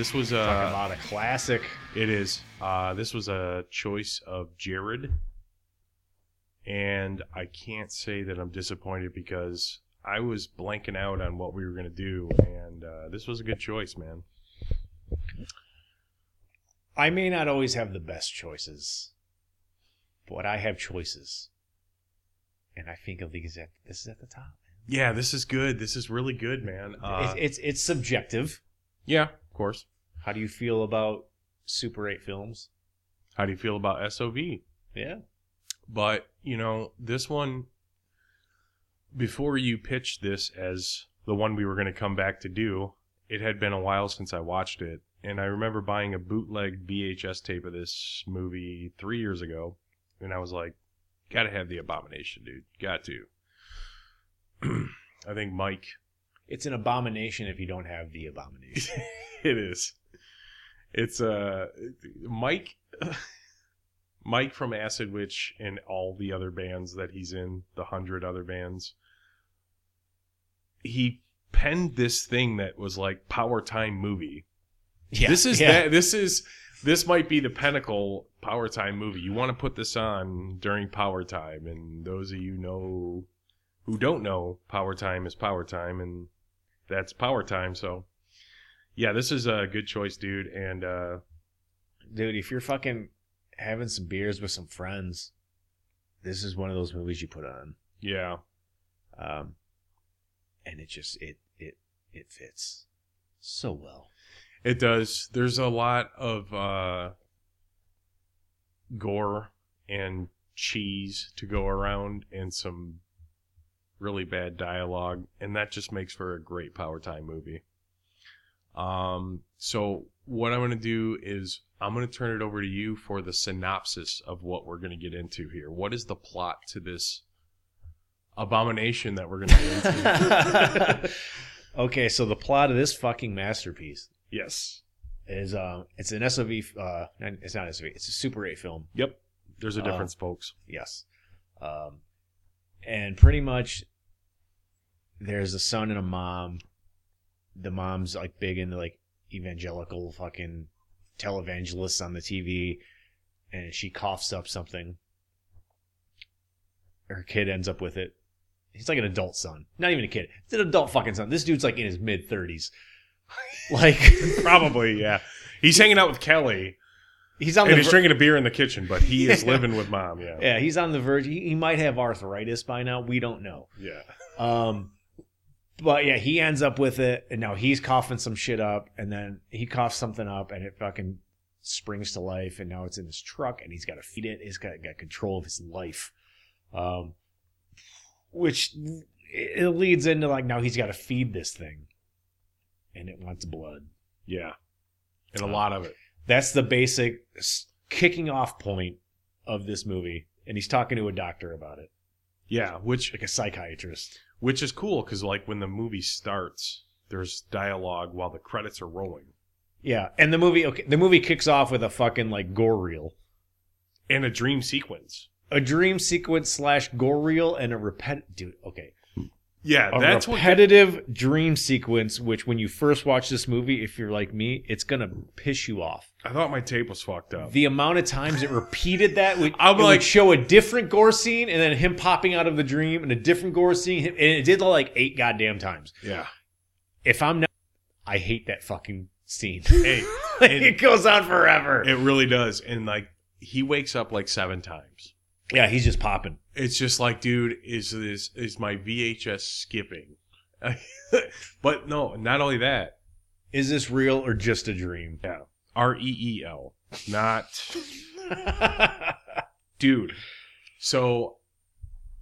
this was Talking a. about a classic. It is. Uh, this was a choice of Jared. And I can't say that I'm disappointed because I was blanking out on what we were going to do. And uh, this was a good choice, man. I may not always have the best choices, but I have choices. And I think of these at this is at the top. Yeah, this is good. This is really good, man. Uh, it's, it's it's subjective. yeah, of course. How do you feel about Super 8 films? How do you feel about SOV? Yeah. But, you know, this one, before you pitched this as the one we were going to come back to do, it had been a while since I watched it. And I remember buying a bootleg VHS tape of this movie three years ago. And I was like, gotta have the abomination, dude. Got to. I think Mike, It's an abomination if you don't have the abomination. it is. It's uh Mike Mike from Acid Witch and all the other bands that he's in, the hundred other bands. He penned this thing that was like Power Time movie. yeah. This is yeah. that this is this might be the pinnacle Power Time movie. You want to put this on during Power Time and those of you know who don't know Power Time is Power Time and that's Power Time, so yeah, this is a good choice, dude. And uh, Dude, if you're fucking having some beers with some friends, this is one of those movies you put on. yeah, Um, and it just it it it fits so well. it does. There's a lot of uh, gore and cheese to go around, and some really bad dialogue, and that just makes for a great Power Time movie. Um, so what I'm going to do is I'm going to turn it over to you for the synopsis of what we're going to get into here. What is the plot to this abomination that we're going to get into? okay, so the plot of this fucking masterpiece yes. is um it's an SOV uh it's not SOV it's a Super 8 film. Yep. There's a Uh, difference, folks. Yes. Um, and pretty much there's a son and a mom. The mom's like big into like evangelical fucking televangelists on the TV, and she coughs up something. Her kid ends up with it. He's like an adult son, not even a kid. It's an adult fucking son. This dude's like in his mid thirties. like Probably, yeah. He's hanging out with Kelly, he's on and he's ver- drinking a beer in the kitchen, but he is living with mom. Yeah, yeah, he's on the verge. He, he might have arthritis by now. We don't know. yeah, Um, but yeah, he ends up with it, and now he's coughing some shit up, and then he coughs something up, and it fucking springs to life, and now it's in his truck, and he's got to feed it. He's got, got control of his life, um, which it leads into like now he's got to feed this thing, and it wants blood. yeah, and a lot of it. That's the basic kicking off point of this movie, and he's talking to a doctor about it, Yeah, which like a psychiatrist. Which is cool because like when the movie starts, there's dialogue while the credits are rolling, Yeah, and the movie okay, the movie kicks off with a fucking like gore reel, and a dream sequence. a dream sequence slash gore reel, and a repet. Dude, okay, Yeah, a that's what. repetitive dream sequence. Which when you first watch this movie, if you're like me, it's gonna piss you off. I thought my tape was fucked up. The amount of times it repeated that, would, I'm it would like- show a different gore scene, and then him popping out of the dream, and a different gore scene, and it did like eight goddamn times. yeah. If I'm not, I hate that fucking scene. Hey, it goes on forever. it really does, and like he wakes up like seven times. Yeah, he's just popping. It's just like, dude, is this is my VHS skipping? but no, not only that. Is this real or just a dream? Yeah, R E E L, not dude. So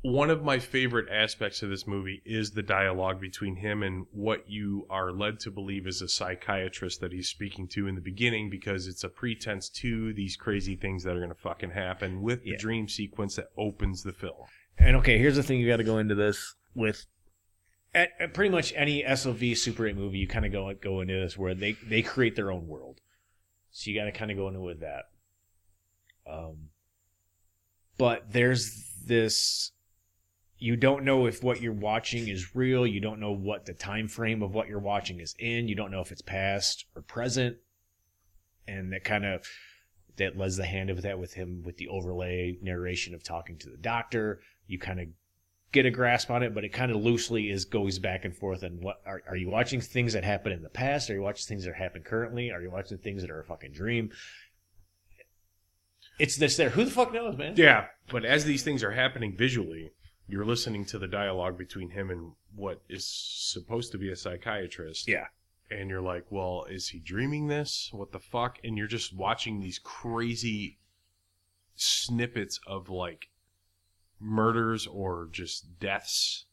one of my favorite aspects of this movie is the dialogue between him and what you are led to believe is a psychiatrist that he's speaking to in the beginning because it's a pretense to these crazy things that are going to fucking happen with the Yeah. dream sequence that opens the film. And okay, here's the thing: you got to go into this with at, at pretty much any SOV Super 8 movie. You kind of go go into this where they they create their own world, so you got to kind of go into it with that. Um, but there's this. You don't know if what you're watching is real. You don't know what the time frame of what you're watching is in. You don't know if it's past or present, and that kind of that lends the hand of that with him with the overlay narration of talking to the doctor you kind of get a grasp on it, but it kind of loosely is goes back and forth. And what are, are you watching things that happen in the past? Are you watching things that happen currently? Are you watching things that are a fucking dream? It's this there. Who the fuck knows, man? Yeah, but as these things are happening visually, you're listening to the dialogue between him and what is supposed to be a psychiatrist. Yeah. And you're like, well, is he dreaming this? What the fuck? And you're just watching these crazy snippets of like murders or just deaths,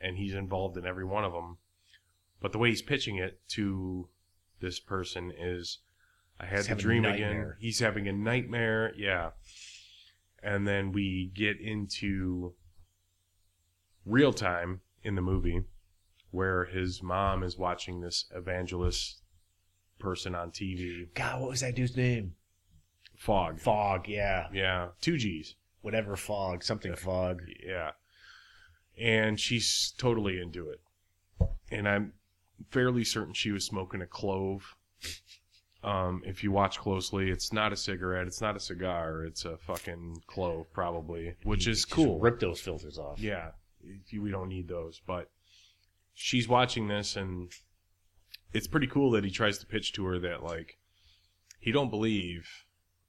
and he's involved in every one of them. But the way he's pitching it to this person is, I had He's the dream again. He's having a nightmare. Yeah. And then we get into real time in the movie where his mom is watching this evangelist person on TV. God, what was that dude's name? Fog. Fog. Yeah, Yeah. Two G's. whatever fog, something fog. Yeah. And she's totally into it. And I'm fairly certain she was smoking a clove. Um, if you watch closely, it's not a cigarette, it's not a cigar, it's a fucking clove, probably, which is cool. Rip those filters off. Yeah, we don't need those. But she's watching this, and it's pretty cool that he tries to pitch to her that like he don't believe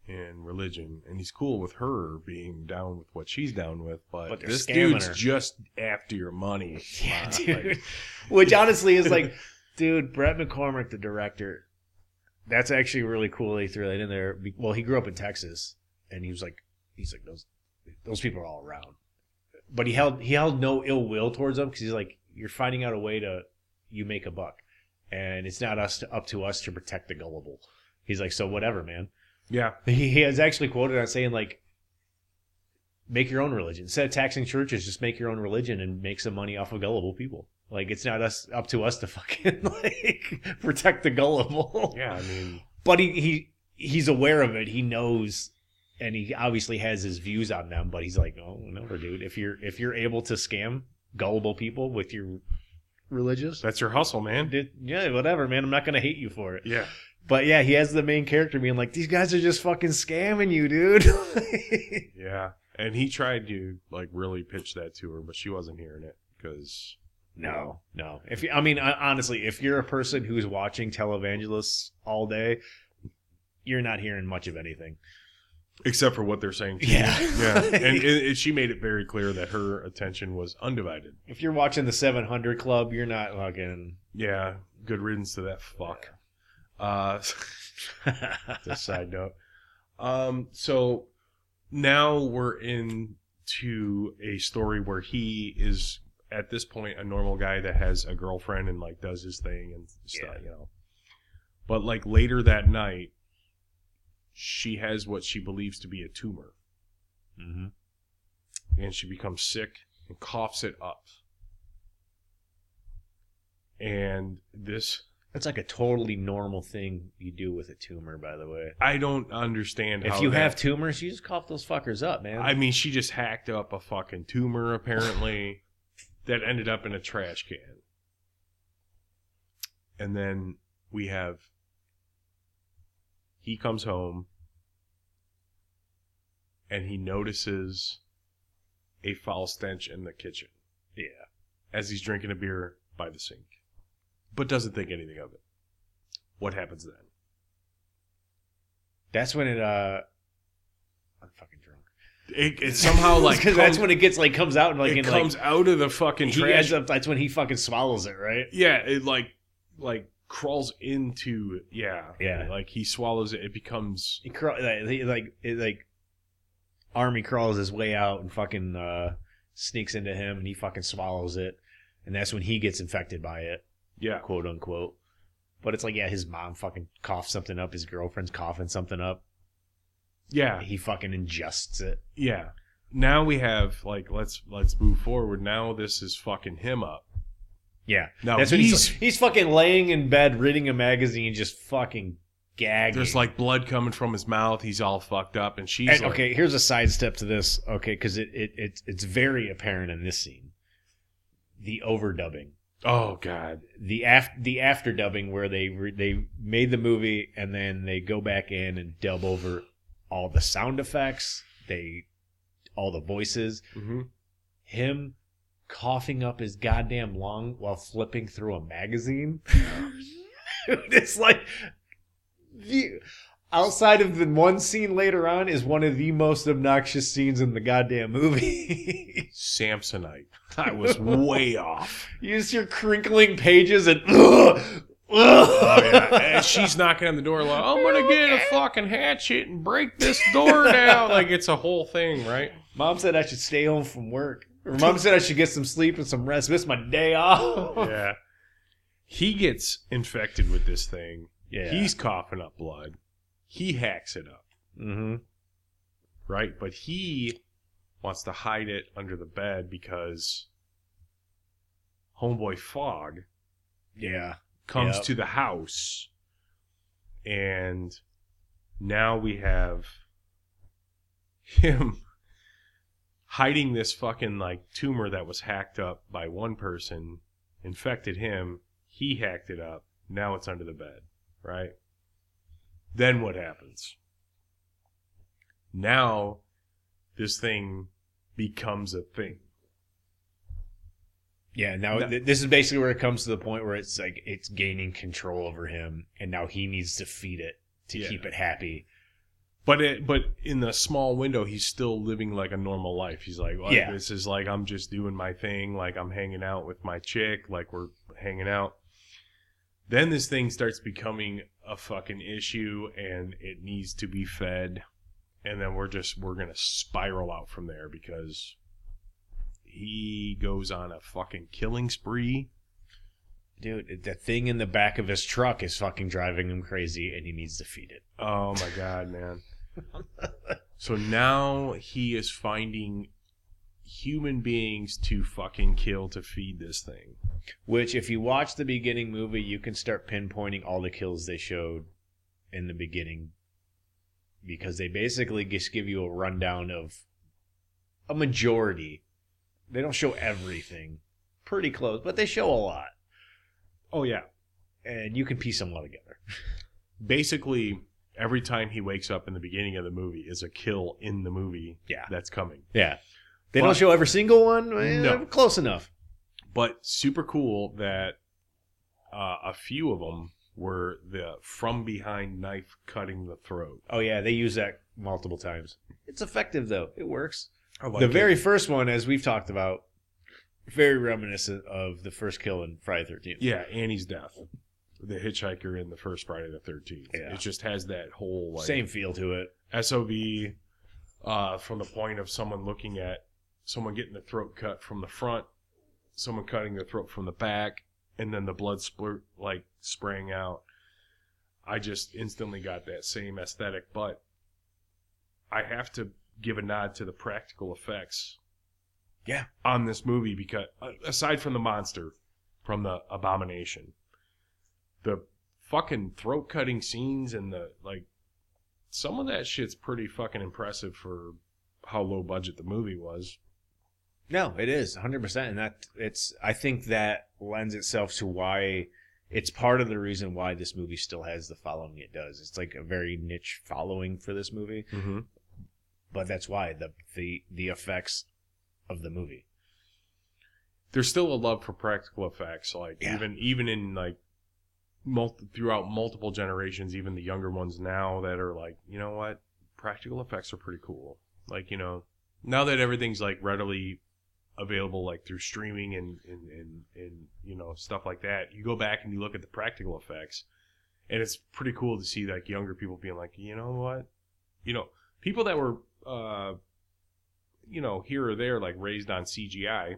in religion, and he's cool with her being down with what she's down with. But, But this dude's her. just after your money. Yeah, Uh, dude. like, Which honestly is like, dude, Bret McCormick, the director, that's actually really cool. They threw that in there. Well, he grew up in Texas, and he was like, he's like those those people are all around. But he held he held no ill will towards them because he's like, you're finding out a way to you make a buck, and it's not us to, up to us to protect the gullible. He's like, so whatever, man. yeah, He, he has actually quoted on saying like, make your own religion instead of taxing churches. Just make your own religion and make some money off of gullible people. Like it's not us up to us to fucking like protect the gullible. yeah. I mean, But he he he's aware of it. He knows, and he obviously has his views on them. But he's like, oh no, dude. If you're if you're able to scam gullible people with your religious, that's your hustle, man. dude, yeah, whatever, man. I'm not gonna hate you for it. Yeah, But yeah, he has the main character being like, these guys are just fucking scamming you, dude. yeah. And he tried to like really pitch that to her, but she wasn't hearing it because no, no. If you, I mean, honestly, if you're a person who's watching televangelists all day, you're not hearing much of anything. Except for what they're saying. To Yeah. you. yeah. And, and she made it very clear that her attention was undivided. If you're watching the 700 Club, you're not fucking. Yeah, good riddance to that fuck. Uh, just a side note. Um, so now we're into a story where he is at this point a normal guy that has a girlfriend and like does his thing and stuff, Yeah. you know. But like later that night, she has what she believes to be a tumor, mm-hmm. and she becomes sick and coughs it up. And this That's like a totally normal thing you do with a tumor, by the way. I don't understand If you that- have tumors, you just cough those fuckers up, man. I mean, she just hacked up a fucking tumor apparently that ended up in a trash can. And then we have he comes home and he notices a foul stench in the kitchen yeah. as he's drinking a beer by the sink, but doesn't think anything of it. What happens then? That's when it, uh. I'm fucking drunk. It, it somehow like because that's comes- when it gets like comes out and like it comes like out of the fucking he trash ends up. That's when he fucking swallows it, right? Yeah, it like like crawls into yeah Yeah. like he swallows it. It becomes He crawl, like, he, like it, like army crawls his way out and fucking uh, sneaks into him and he fucking swallows it, and that's when he gets infected by it, Yeah. quote unquote. But it's like, yeah, his mom fucking coughs something up, his girlfriend's coughing something up. Yeah. He fucking ingests it. Yeah. Now we have like let's let's move forward. Now this is fucking him up. Yeah, no, that's when he's he's he's fucking laying in bed reading a magazine, just fucking gagging. there's like blood coming from his mouth. He's all fucked up, and she's And, like, okay, here's a sidestep to this. Okay, because it, it it it's very apparent in this scene. The overdubbing, "Oh God, the af the after dubbing, where they re- they made the movie and then they go back in and dub over all the sound effects, they all the voices, hmm him coughing up his goddamn lung while flipping through a magazine. It's like the outside of the one scene later on is one of the most obnoxious scenes in the goddamn movie. Samsonite." I was way off. you just hear crinkling pages and Oh yeah, and she's knocking on the door like, "I'm gonna get a fucking hatchet and break this door down." Like it's a whole thing, right? Mom said I should stay home from work. Or mom said I should get some sleep and some rest. Miss my day off. Yeah. He gets infected with this thing. Yeah. He's coughing up blood. He hacks it up. mm-hmm. right? But he wants to hide it under the bed because homeboy Fog Yeah. comes Yep. to the house, and now we have him hiding this fucking like tumor that was hacked up by one person, infected him. He hacked it up. Now it's under the bed, right? Then what happens? Now this thing becomes a thing. Yeah, now No. th- this is basically where it comes to the point where it's like it's gaining control over him, and now he needs to feed it to Yeah. keep it happy. But it, but in the small window, he's still living like a normal life. He's like, well, Yeah. this is like I'm just doing my thing, like I'm hanging out with my chick, like we're hanging out. Then this thing starts becoming a fucking issue, and it needs to be fed. And then we're just we're gonna spiral out from there because he goes on a fucking killing spree. Dude, the thing in the back of his truck is fucking driving him crazy, and he needs to feed it. Oh my god, man. So now he is finding human beings to fucking kill to feed this thing. Which, if you watch the beginning movie, you can start pinpointing all the kills they showed in the beginning, because they basically just give you a rundown of a majority. They don't show everything, pretty close, but they show a lot, Oh yeah. and you can piece them all together. Basically every time he wakes up in the beginning of the movie is a kill in the movie Yeah. that's coming. Yeah. They But- don't show every single one. Eh, No. Close enough. But super cool that uh, a few of them were the from behind knife cutting the throat. Oh yeah, they use that multiple times. It's effective though. It works. I like the it. very first one, as we've talked about, very reminiscent of the first kill in Friday Thirteenth. Yeah, Annie's death. The hitchhiker in the first Friday the 13th. Yeah. It just has that whole like Same feel to it. Sob uh, from the point of someone looking at someone getting the throat cut from the front, someone cutting their throat from the back, and then the blood splurt like spraying out. I just instantly got that same aesthetic, but I have to give a nod to the practical effects. Yeah. On this movie because aside from the monster, from the abomination, the fucking throat cutting scenes and the like some of that shit's pretty fucking impressive for how low budget the movie was. No, it is 100%. And that it's, I think that lends itself to why it's part of the reason why this movie still has the following it does. It's like a very niche following for this movie, Mm-hmm. but that's why the, the, the effects of the movie. There's still a love for practical effects, like Yeah. even even in like throughout multiple generations, even the younger ones now that are like, you know what, practical effects are pretty cool. Like you know, now that everything's like readily available, like through streaming and and and, and you know stuff like that, you go back and you look at the practical effects, and it's pretty cool to see like younger people being like, you know what, you know, people that were uh, you know, here or there, like raised on CGI,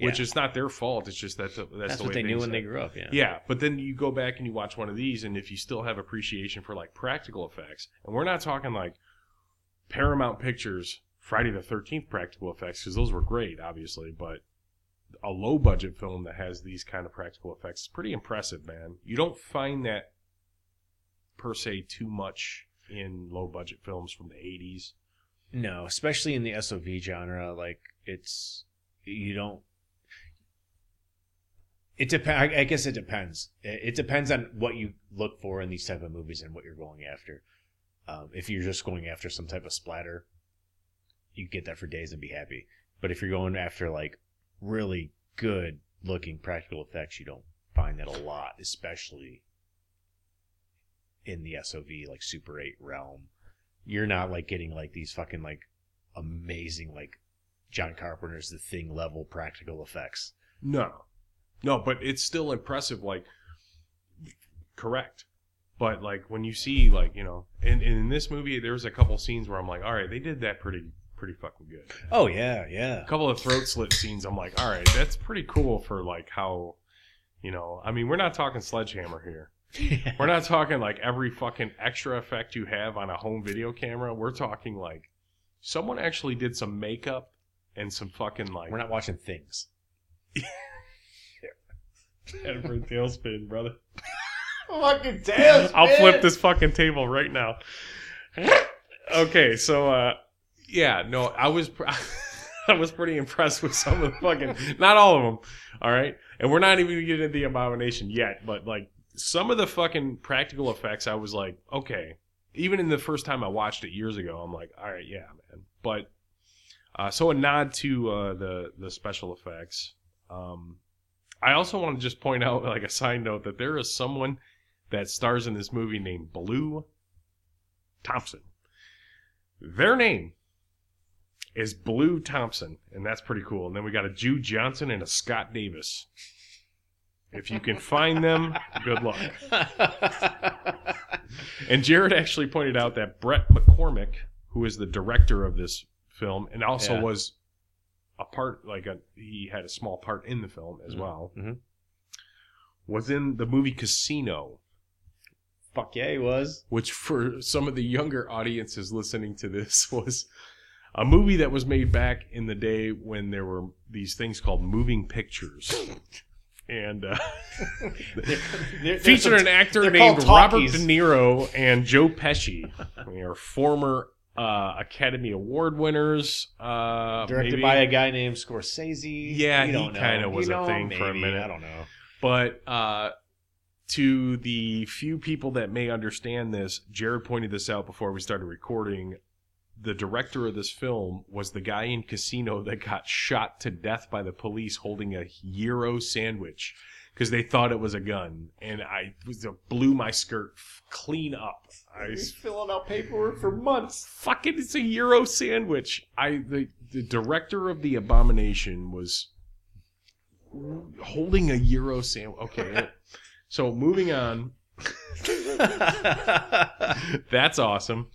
which Yeah. is not their fault. It's just that the, that's, That's, the what way they knew when they grew up. Yeah. Yeah, but then you go back and you watch one of these, and if you still have appreciation for like practical effects, and we're not talking like Paramount Pictures Friday the Thirteenth practical effects because those were great, obviously, but a low budget film that has these kind of practical effects is pretty impressive, man. You don't find that per se too much in low budget films from the '80s. No, especially in the SOV genre, like it's you don't. It depends. I guess it depends. It depends on what you look for in these type of movies and what you're going after. Um, if you're just going after some type of splatter, you get that for days and be happy. But if you're going after like really good looking practical effects, you don't find that a lot, especially in the SOV like Super 8 realm. You're not like getting like these fucking like amazing like John Carpenter's The Thing level practical effects. No, no, but it's still impressive. Like, correct. But like when you see like you know, in in this movie, there's a couple scenes where I'm like, all right, they did that pretty pretty fucking good. Oh yeah, yeah. A couple of throat slit scenes, I'm like, all right, that's pretty cool for like how, you know, I mean, we're not talking sledgehammer here. We're not talking like every fucking extra effect you have on a home video camera. We're talking like someone actually did some makeup and some fucking like We're not watching things. a tailspin, brother. Fucking tails. I'll flip this fucking table right now. okay, so uh yeah, no, I was pr- I was pretty impressed with some of the fucking not all of them. All right, and we're not even getting into the abomination yet, but like some of the fucking practical effects, I was like, okay. Even in the first time I watched it years ago, I'm like, all right, yeah, man. But uh, so a nod to uh, the the special effects. Um, I also want to just point out, like a side note, that there is someone that stars in this movie named Blue Thompson. Their name is Blue Thompson, and that's pretty cool. And then we got a Jew Johnson and a Scott Davis. If you can find them, good luck. And Jared actually pointed out that Bret McCormick, who is the director of this film, and also Yeah. was a part, like a he had a small part in the film as Mhm. well, Mhm. was in the movie Casino, Fuck yeah, he was. which for some of the younger audiences listening to this was a movie that was made back in the day when there were these things called moving pictures. And uh, They're- they're featured an actor named Robert. De Niro and Joe Pesci. they are former uh, Academy Award winners. Uh, directed maybe. by a guy named Scorsese. Yeah, he kinda was You a know, thing for a minute. I don't know. But uh, to the few people that may understand this, Jared pointed this out before we started recording. The director of this film was the guy in Casino that got shot to death by the police holding a gyro sandwich because they thought it was a gun, and I was it blew my skirt f- clean up. I He's filling out paperwork for months. fucking it's a gyro sandwich. I the the director of the abomination was holding a gyro sandwich. Okay, so moving on. That's awesome.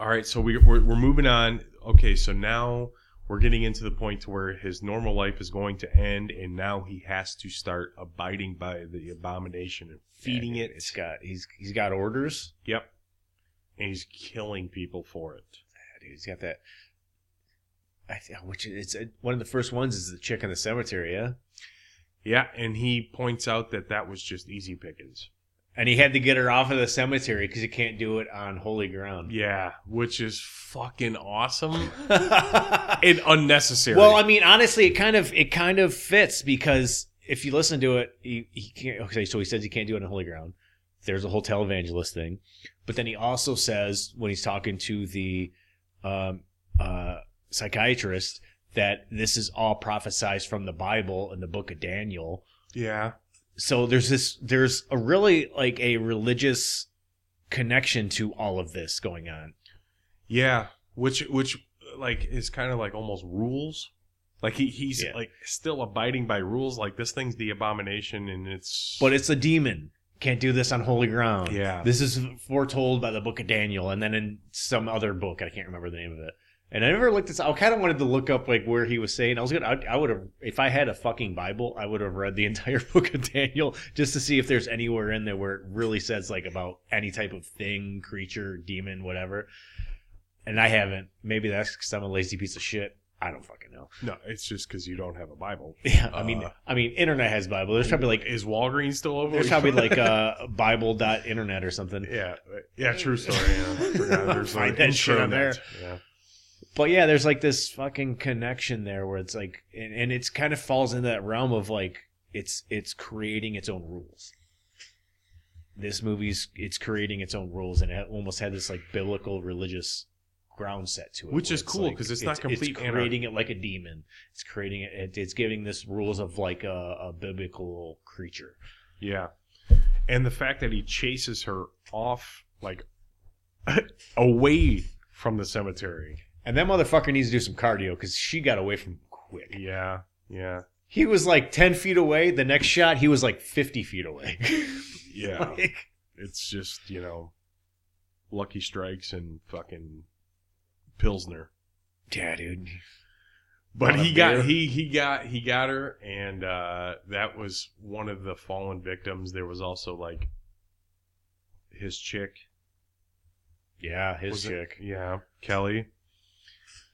All right, so we, we're we're moving on. Okay, so now we're getting into the point to where his normal life is going to end, and now he has to start abiding by the abomination and feeding Yeah, it. It's got he's he's got orders. Yep, and he's killing people for it. Yeah, dude, he's got that. Th- which it's uh, one of the first ones is the chick in the cemetery, yeah. Yeah, and he points out that that was just easy pickings. And he had to get her off of the cemetery because he can't do it on holy ground. Yeah, which is fucking awesome and unnecessary. Well, I mean, honestly, it kind of it kind of fits because if you listen to it, he, he can't. Okay, so he says he can't do it on holy ground. There's a whole televangelist thing, but then he also says when he's talking to the um, uh, psychiatrist that this is all prophesized from the Bible and the Book of Daniel. yeah, so there's this there's a really like a religious connection to all of this going on yeah, which which like is kind of like almost rules. Like he he's Yeah. like still abiding by rules. Like this thing's the abomination, and it's but it's a demon can't do this on holy ground Yeah. this is foretold by the book of daniel and then in some other book i can't remember the name of it And I never looked this. I kind of wanted to look up like where he was saying. I was gonna. I, I would have if I had a fucking Bible. I would have read the entire book of Daniel just to see if there's anywhere in there where it really says like about any type of thing, creature, demon, whatever. And I haven't. Maybe that's because I'm a lazy piece of shit. I don't fucking know. No, it's just because you don't have a Bible. Yeah, I mean, Uh, I mean, internet has Bible. There's probably like is Walgreens still open? there's probably like uh, Bible.internet or something. yeah, yeah, true story. Yeah. Forgot there's Find an that shit on there. Yeah. But yeah, there's like this fucking connection there where it's like, and, and it's kind of falls into that realm of like, it's it's creating its own rules. This movie's it's creating its own rules, and it almost had this like biblical religious ground set to it, Which is cool, 'cause it's not complete It's anar- creating it like a demon. It's creating it. it it's giving this rules of like a, a biblical creature. Yeah. And the fact that he chases her off, like, away from the cemetery. And that motherfucker needs to do some cardio because she got away from him quick. Yeah. Yeah. He was like ten feet away. The next shot, he was like fifty feet away. Yeah. Like- it's just, you know, Lucky Strikes and fucking Pilsner. Yeah, dude. But he got beer? he he got he got her and uh that was one of the fallen victims. There was also like his chick. Yeah, his Was it- chick. Yeah, Kelly.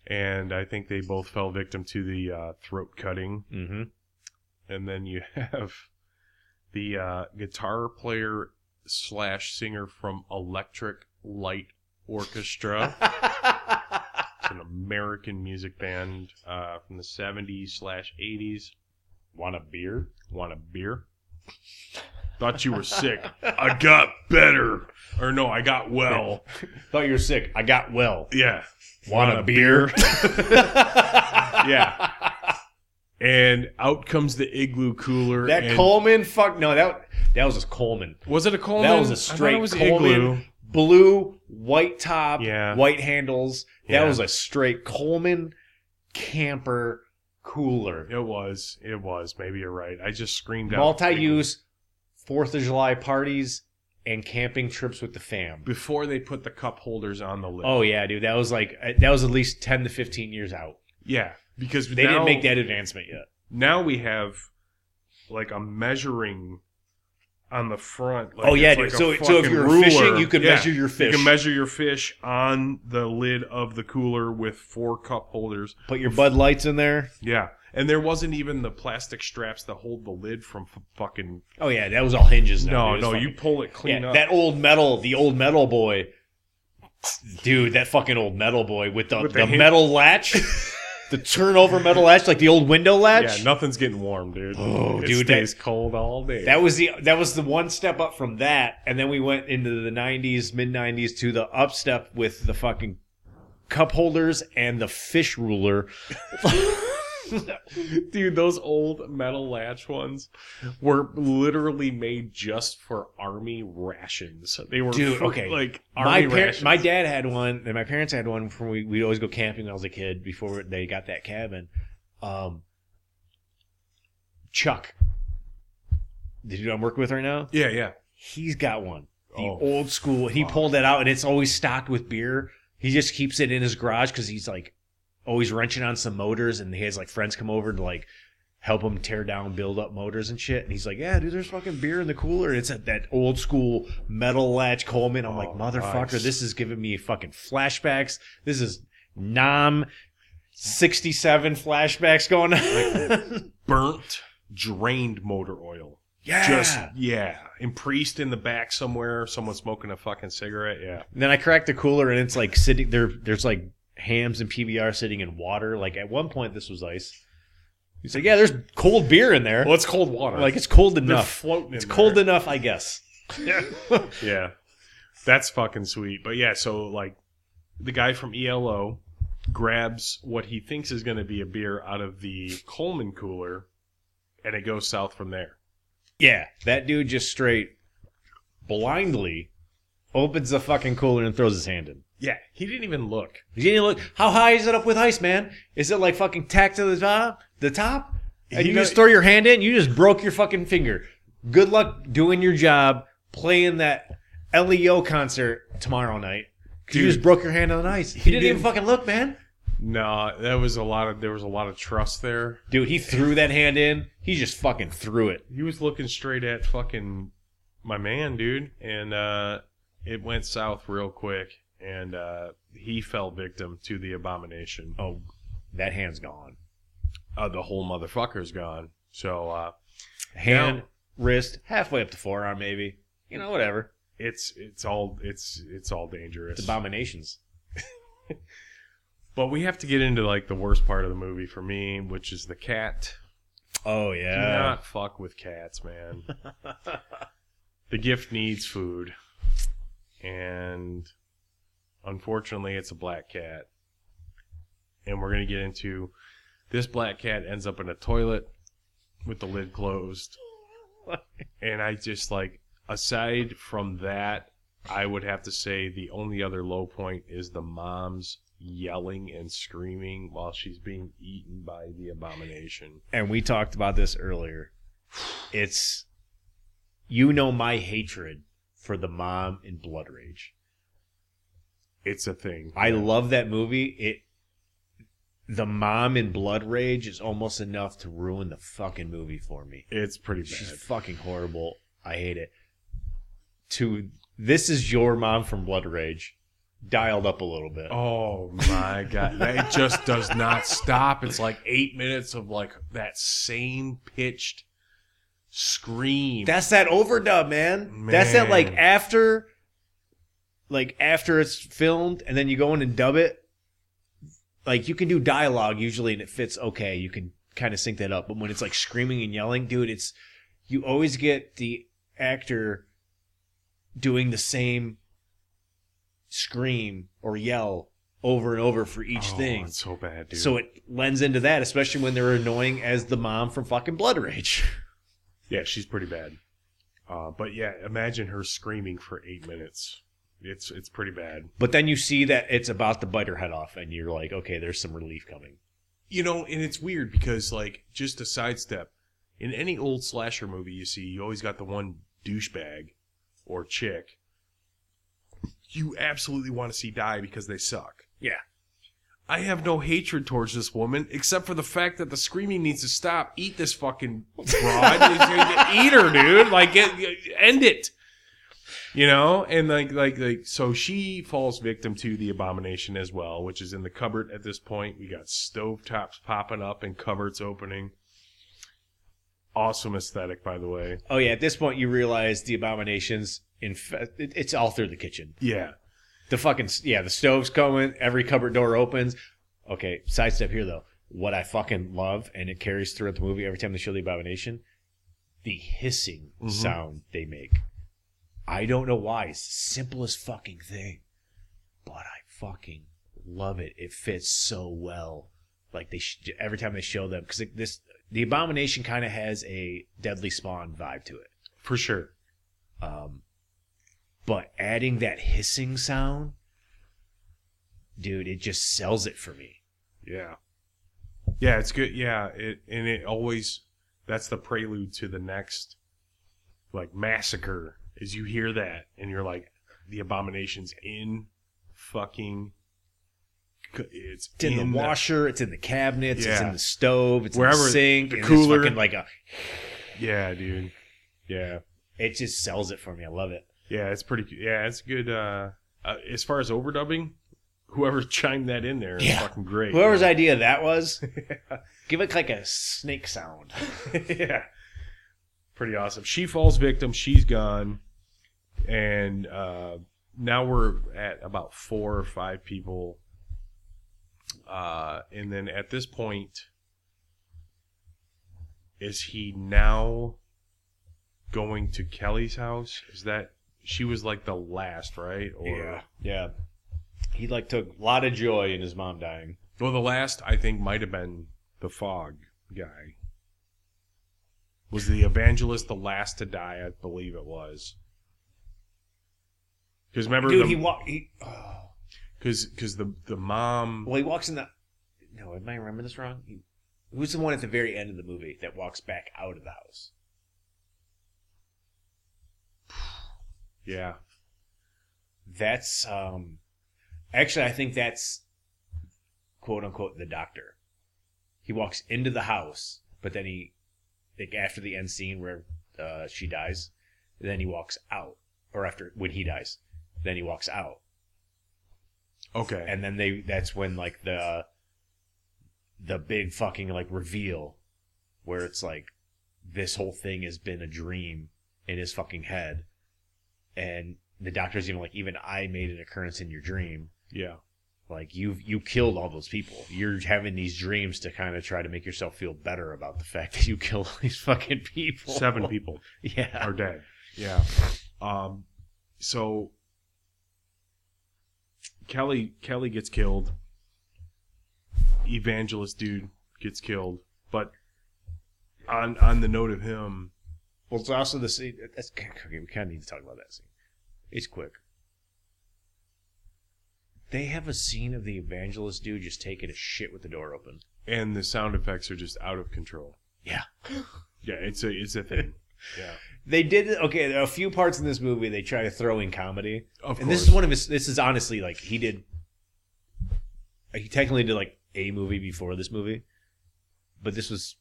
And I think they both fell victim to the uh, throat cutting. Mm-hmm. And then you have the uh, guitar player slash singer from Electric Light Orchestra. It's an American music band uh, from the 70s slash 80s. Want a beer? Want a beer? Thought you were sick. I got better. Or no, I got well. Thought you were sick. I got well. Yeah. Want, a beer? Yeah. And out comes the igloo cooler. That and- Coleman, fuck no, that that was a Coleman. Was it a Coleman? That was a I thought straight it was Coleman. igloo. Blue, white top, Yeah. white handles. That Yeah. was a straight Coleman camper cooler. It was. It was. Maybe you're right. I just screamed out. Multi-use, Fourth of July parties, and camping trips with the fam. Before they put the cup holders on the lid. Oh yeah, dude, that was like uh, that was at least ten to fifteen years out. Yeah. Because They now, didn't make that advancement yet. Now we have like a measuring on the front. Like, oh yeah, dude. like so so if you're ruler. fishing, you can Yeah. measure your fish. You can measure your fish on the lid of the cooler with four cup holders. Put your Bud Lights in there. Yeah. And there wasn't even the plastic straps that hold the lid from f- fucking. Oh yeah, that was all hinges. Now, No, dude. It was no, fucking- you pull it clean yeah, up. that old metal, the old metal boy, dude, that fucking old metal boy with the, With the, the metal latch, the turnover metal latch, like the old window latch. yeah, nothing's getting warm, dude. Oh, it dude, stays cold all day. That was the that was the one step up from that, and then we went into the '90s, mid '90s to the up step with the fucking cup holders and the fish ruler. Dude, those old metal latch ones were literally made just for army rations. They were Dude, for, okay. like my army par- rations. my dad had one, and my parents had one from we we'd always go camping when I was a kid before they got that cabin. Um, Chuck, the dude I'm working with right now, Yeah, yeah. he's got one. The Oh, old school. He fuck. pulled that out, and it's always stocked with beer. He just keeps it in his garage because he's like always wrenching on some motors, and he has like friends come over to like help him tear down, build up motors and shit. And he's like, "Yeah, dude, there's fucking beer in the cooler." And it's a, that old school metal latch Coleman. I'm like, Oh, motherfucker, nice. this is giving me fucking flashbacks. This is Nam. 67 flashbacks going on. Burnt, drained motor oil. yeah. Just yeah, and priest in the back somewhere. Someone smoking a fucking cigarette. Yeah. And then I cracked the cooler and it's like sitting there. There's like Hamm's and PBR sitting in water. Like at one point, this was ice. He's like, yeah, there's cold beer in there. Well, it's cold water. Like it's cold enough. floating. In It's there. cold enough, I guess. Yeah. That's fucking sweet. But yeah, so like the guy from ELO grabs what he thinks is going to be a beer out of the Coleman cooler and it goes south from there. Yeah, that dude just straight blindly opens the fucking cooler and throws his hand in. Yeah, he didn't even look. You didn't look. How high is it up with ice, man? Is it like fucking tacked to the top? The top? And He you know- just throw your hand in. You just broke your fucking finger. Good luck doing your job, playing that LEO concert tomorrow night. 'Cause you Dude, just broke your hand on the ice. he didn't even didn't- fucking look, man. No, that was a lot of there was a lot of trust there. Dude, he threw that hand in. He just fucking threw it. He was looking straight at fucking my man, dude, and uh, it went south real quick, and uh, he fell victim to the abomination. Oh, that hand's gone. Uh, the whole motherfucker's gone. So uh, Hand, Now- wrist, halfway up the forearm, maybe. You know, whatever. it's it's all it's it's all dangerous. It's abominations. but we have to get into like the worst part of the movie for me, which is the cat. Oh yeah. Do not fuck with cats, man. the gift needs food. And unfortunately, it's a black cat. And we're going to get into this black cat ends up in a toilet with the lid closed. And I just like, aside from that, I would have to say the only other low point is the mom's yelling and screaming while she's being eaten by the abomination. and we talked about this earlier. It's you know my hatred for the mom in Blood Rage. It's a thing. I love that movie. It the mom in Blood Rage is almost enough to ruin the fucking movie for me. It's pretty bad. She's fucking horrible. I hate it. To this is your mom from Blood Rage, dialed up a little bit. Oh my god, that just does not stop. It's like eight minutes of like that same pitched scream. That's that overdub, man. That's that like after like after it's filmed and then you go in and dub it. Like you can do dialogue usually and it fits okay. You can kind of sync that up. But when it's like screaming and yelling, dude, it's you always get the actor doing the same scream or yell over and over for each Oh, thing. It's so bad, dude. So it lends into that, especially when they're annoying as the mom from fucking Blood Rage. yeah, she's pretty bad. Uh, but yeah, imagine her screaming for eight minutes. It's it's pretty bad. But then you see that it's about to bite her head off, and you're like, okay, there's some relief coming. You know, and it's weird because like just a sidestep. In any old slasher movie you see, you always got the one douchebag or chick you absolutely want to see die because they suck. Yeah. I have no hatred towards this woman except for the fact that the screaming needs to stop. Eat this fucking broad. Eat her, dude. Like, end it. You know, and like, like, like, so she falls victim to the abomination as well, which is in the cupboard at this point. We got stovetops popping up and cupboards opening. Awesome aesthetic, by the way. Oh yeah, at this point you realize the abominations. In it, it's all through the kitchen. Yeah. The fucking yeah, the stove's going. Every cupboard door opens. Okay, sidestep here though. What I fucking love, and it carries throughout the movie every time they show the abomination, the hissing Mhm. sound they make. I don't know why. It's the simplest fucking thing, but I fucking love it. It fits so well. Like they sh- every time they show them because this the abomination kind of has a deadly spawn vibe to it. For sure. Um, but adding that hissing sound, dude, it just sells it for me. Yeah. Yeah, it's good. Yeah, it and it always that's the prelude to the next like massacre is you hear that and you're like the abominations in fucking it's It's in, the washer, it's in the cabinets, it's in the stove, it's in the sink, the cooler. fucking like a. yeah, dude. Yeah. It just sells it for me. I love it. Yeah, it's pretty yeah, it's good uh, uh as far as overdubbing, whoever chimed that in there is Yeah. fucking great. Whoever's man. idea that was, give it like a snake sound. yeah. Pretty awesome. She falls victim. She's gone. And uh, now we're at about four or five people. Uh, and then at this point, is he now going to Kelly's house? Is that she was like the last, right? Or yeah. He like took a lot of joy in his mom dying. well, the last I think might have been the fog guy. Was the evangelist the last to die? I believe it was. Because remember, Dude, the, he walked. He, oh. Because because the the mom. Well, he walks in the. No, am I remember this wrong? He, who's the one at the very end of the movie that walks back out of the house? Yeah. That's um. Actually, I think that's quote unquote the doctor. He walks into the house, but then he like after the end scene where uh, she dies, then he walks out, or after when he dies, then he walks out, Okay. and then they that's when like the the big fucking like reveal where it's like this whole thing has been a dream in his fucking head and the doctor's even like even i made an occurrence in your dream yeah. Like you you killed all those people you're having these dreams to kind of try to make yourself feel better about the fact that you killed all these fucking people Seven people yeah are dead. Yeah. Um. So Kelly Kelly gets killed. Evangelist dude gets killed, but on on the note of him, well it's also the scene that's okay we kind of need to talk about that scene it's quick they have a scene of the evangelist dude just taking a shit with the door open and the sound effects are just out of control. yeah Yeah, it's a it's a thing. Yeah. They did okay. There are a few parts in this movie they try to throw in comedy, Of and this course. is one of his. This is honestly like he did. He technically did like a movie before this movie, but this was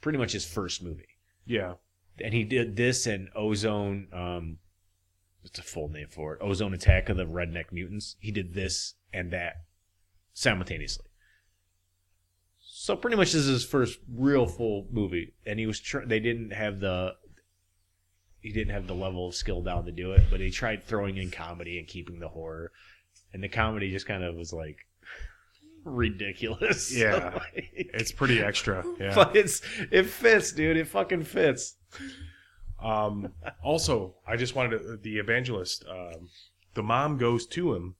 pretty much his first movie, Yeah. and he did this and Ozone. Um, what's a full name for it? Ozone Attack of the Redneck Mutants. He did this and that simultaneously. So pretty much this is his first real full movie, and he was. Tr- they didn't have the. He didn't have the level of skill down to do it, but he tried throwing in comedy and keeping the horror, and the comedy just kind of was like ridiculous. Yeah. Like- It's pretty extra. Yeah. but it's it fits, dude. It fucking fits. Um, also, I just wanted to, the evangelist, um, the mom goes to him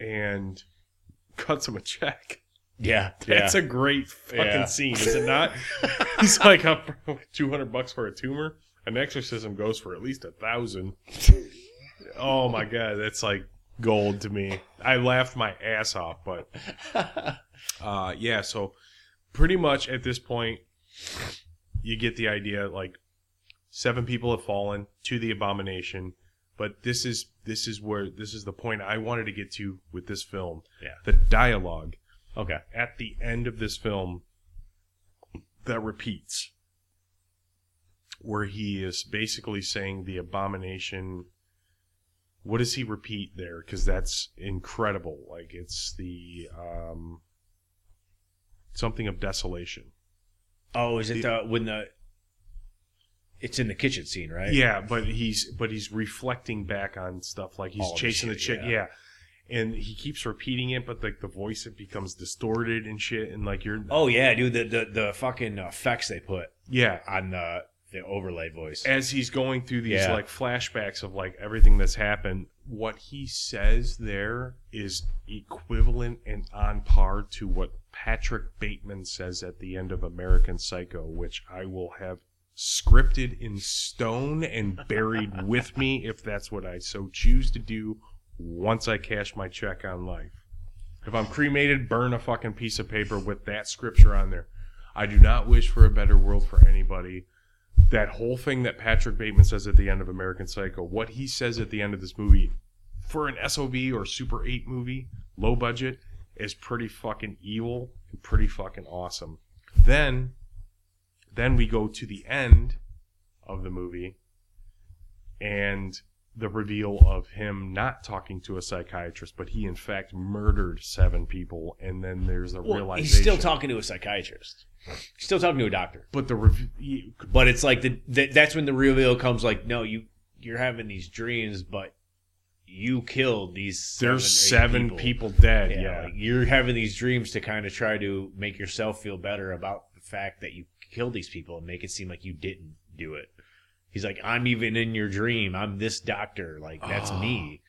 and cuts him a check. Yeah, That's yeah. a great fucking Yeah. scene, is it not? He's like, up two hundred bucks for a tumor. An exorcism goes for at least a thousand. Oh my god, that's like gold to me. I laughed my ass off, but uh, yeah. So pretty much at this point, you get the idea. Like seven people have fallen to the abomination, but this is this is where this is the point I wanted to get to with this film. Yeah. the dialogue okay. at the end of this film that repeats where he is basically saying the abomination what does he repeat there because that's incredible like it's the um something of desolation Oh, is it the when the? It's in the kitchen scene, right? yeah but he's but he's reflecting back on stuff like he's All chasing the shit, chick yeah. yeah. and he keeps repeating it but like the voice it becomes distorted and shit and like you're Oh yeah, dude. The the, the fucking effects they put yeah on the the overlay voice. as he's going through these Yeah. like flashbacks of like everything that's happened what he says there is equivalent and on par to what patrick bateman says at the end of american psycho which i will have scripted in stone and buried with me if that's what i so choose to do once i cash my check on life if i'm cremated burn a fucking piece of paper with that scripture on there i do not wish for a better world for anybody that whole thing that Patrick Bateman says at the end of American Psycho, what he says at the end of this movie, for an SOV or Super 8 movie, low budget, is pretty fucking evil and pretty fucking awesome. Then, then we go to the end of the movie, and the reveal of him not talking to a psychiatrist, but he in fact murdered seven people, and then there's a Well, realization. he's still talking to a psychiatrist. He's still talking to a doctor. But the rev- But it's like the, the that's when the reveal comes. Like, no, you you're having these dreams, but you killed these. there's seven, seven eight people. dead. Yeah, yeah. like you're having these dreams to kind of try to make yourself feel better about the fact that you killed these people and make it seem like you didn't do it. He's like, I'm even in your dream. I'm this doctor. Like that's Oh. me.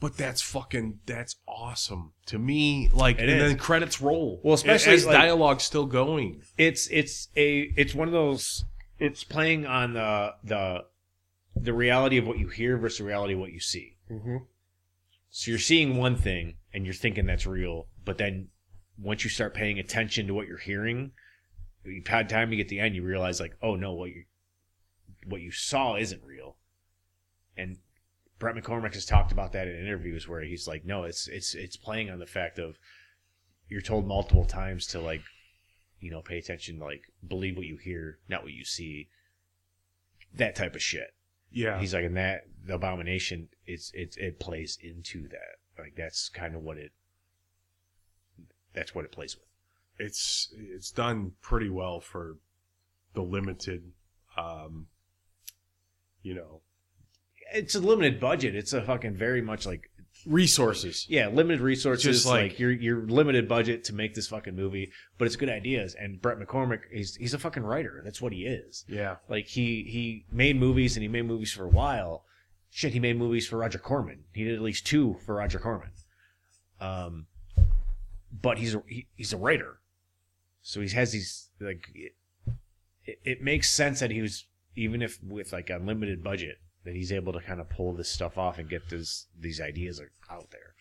But that's fucking that's awesome to me. Like, It and is. then credits roll. Well, especially, as like- dialogue's still going. It's it's a it's one of those. It's playing on the the the reality of what you hear versus the reality of what you see. Mm-hmm. So you're seeing one thing and you're thinking that's real, but then once you start paying attention to what you're hearing, you've had time to get the end, you realize like, oh no, what you what you saw isn't real. And Bret McCormick has talked about that in interviews where he's like, no, it's it's it's playing on the fact of you're told multiple times to like, you know, pay attention, like believe what you hear, not what you see. That type of shit. Yeah. He's like, and that the abomination, it's it's it plays into that. Like that's kind of what it. That's what it plays with. it's it's done pretty well for the limited um you know It's a limited budget. It's a fucking very much like resources yeah, limited resources. Just like, like- your your limited budget to make this fucking movie, but it's good ideas. And Bret McCormick, he's he's a fucking writer. That's what he is. yeah Like he he made movies and he made movies for a while. Shit, he made movies for Roger Corman. He did at least two for Roger Corman. Um, but he's a he, he's a writer, so he has these like it, it, it makes sense that he was even if with like a limited budget that he's able to kind of pull this stuff off and get this these ideas out there.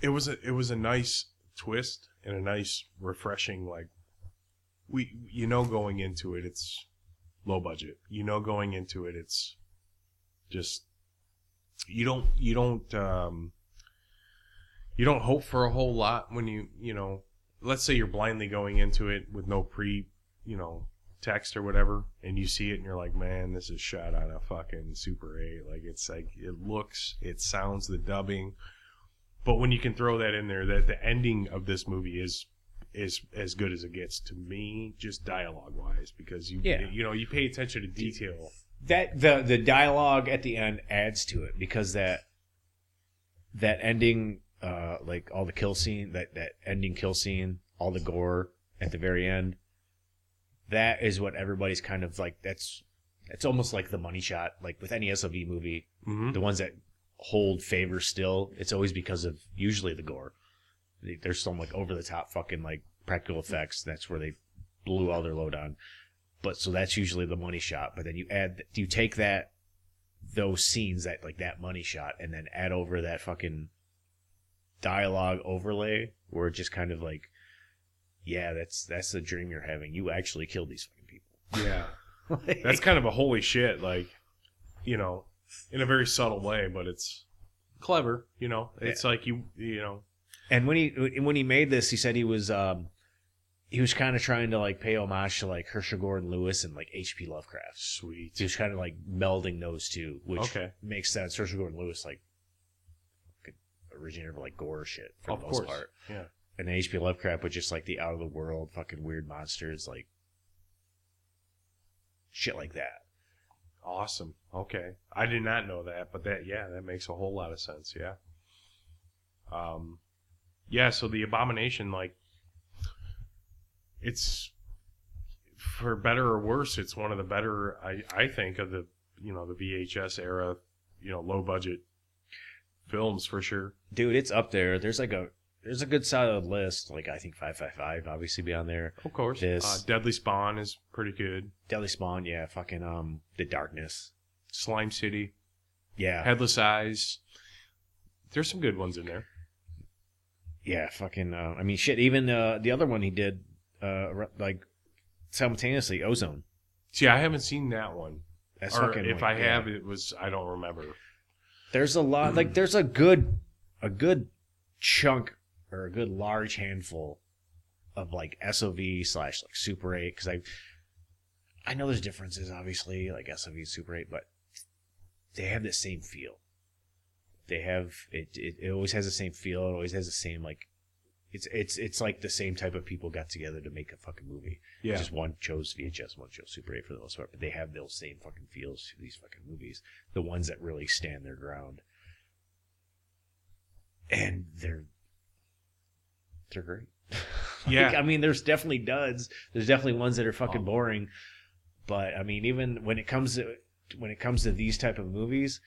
it was a it was a nice twist and a nice refreshing like we you know going into it it's low budget you know going into it it's just you don't you don't um you don't hope for a whole lot when you you know let's say you're blindly going into it with no pre you know text or whatever and you see it and you're like man this is shot on a fucking super 8 like it's like it looks it sounds the dubbing. But when you can throw that in there that the ending of this movie is is as good as it gets to me just dialogue wise because you Yeah. you know you pay attention to detail. That the the dialogue at the end adds to it because that that ending uh like all the kill scene that that ending kill scene all the gore at the very end that is what everybody's kind of like that's it's almost like the money shot like with any SOV movie mm-hmm. the ones that hold favor still it's always because of usually the gore there's some like over the top fucking like practical effects that's where they blew all their load on but so that's usually the money shot but then you add Do you take that those scenes that like that money shot and then add over that fucking dialogue overlay where it just kind of like yeah that's that's the dream you're having. You actually killed these fucking people. Yeah. Like- that's kind of a holy shit like you know in a very subtle way but it's clever. You know it's like you you know. And when he when he made this, he said he was um he was kind of trying to like pay homage to like Herschell Gordon Lewis and like H.P. Lovecraft. sweet. He was kind of like melding those two, which Okay. makes sense. Herschell Gordon Lewis like could originator of like gore shit for of the most course. part, yeah and H.P. Lovecraft with just like the out of the world fucking weird monsters like shit like that. Awesome. Okay. I did not know that, but that yeah, that makes a whole lot of sense, yeah. Um yeah, so the abomination like it's for better or worse, it's one of the better I I think of the you know, the VHS era, you know, low budget films for sure. Dude, it's up there. There's like a there's a good solid list. Like I think five five five obviously be on there. Of course. This- Uh, Deadly Spawn is pretty good. Deadly Spawn, yeah, fucking um the darkness. Slime City, Yeah. Headless Eyes. There's some good ones in there. Yeah, fucking. Uh, I mean, shit. Even uh, the other one he did, uh, like simultaneously, Ozone. See, I haven't seen that one. That's or fucking. if like, I yeah. have, it was I don't remember. there's a lot. Like, there's a good, a good chunk or a good large handful of like SOV slash like Super Eight because I, I know there's differences obviously like SOV and Super Eight, but they have the same feel. They have it, it. It always has the same feel. It always has the same like. It's it's it's like the same type of people got together to make a fucking movie. Yeah, Just one chose VHS, one chose Super 8 for the most part, but they have those same fucking feels to these fucking movies. The ones that really stand their ground. And they're they're great. Like, Yeah. I mean, there's definitely duds. There's definitely ones that are fucking Oh. boring. But I mean, even when it comes to when it comes to these type of movies,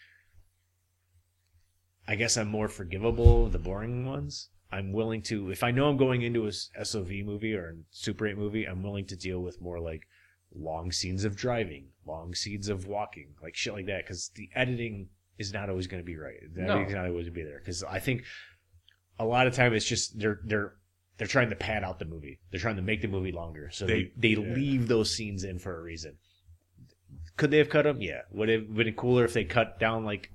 I guess I'm more forgivable of the boring ones. I'm willing to, if I know I'm going into a SOV movie or a Super 8 movie, I'm willing to deal with more like long scenes of driving, long scenes of walking, like shit like that, because the editing is not always going to be right. The No. editing's not always going to be there. Because I think a lot of time it's just they're they're they're trying to pad out the movie. They're trying to make the movie longer, so they They- they, yeah. leave those scenes in for a reason. Could they have cut them? Yeah. Would it have been cooler if they cut down like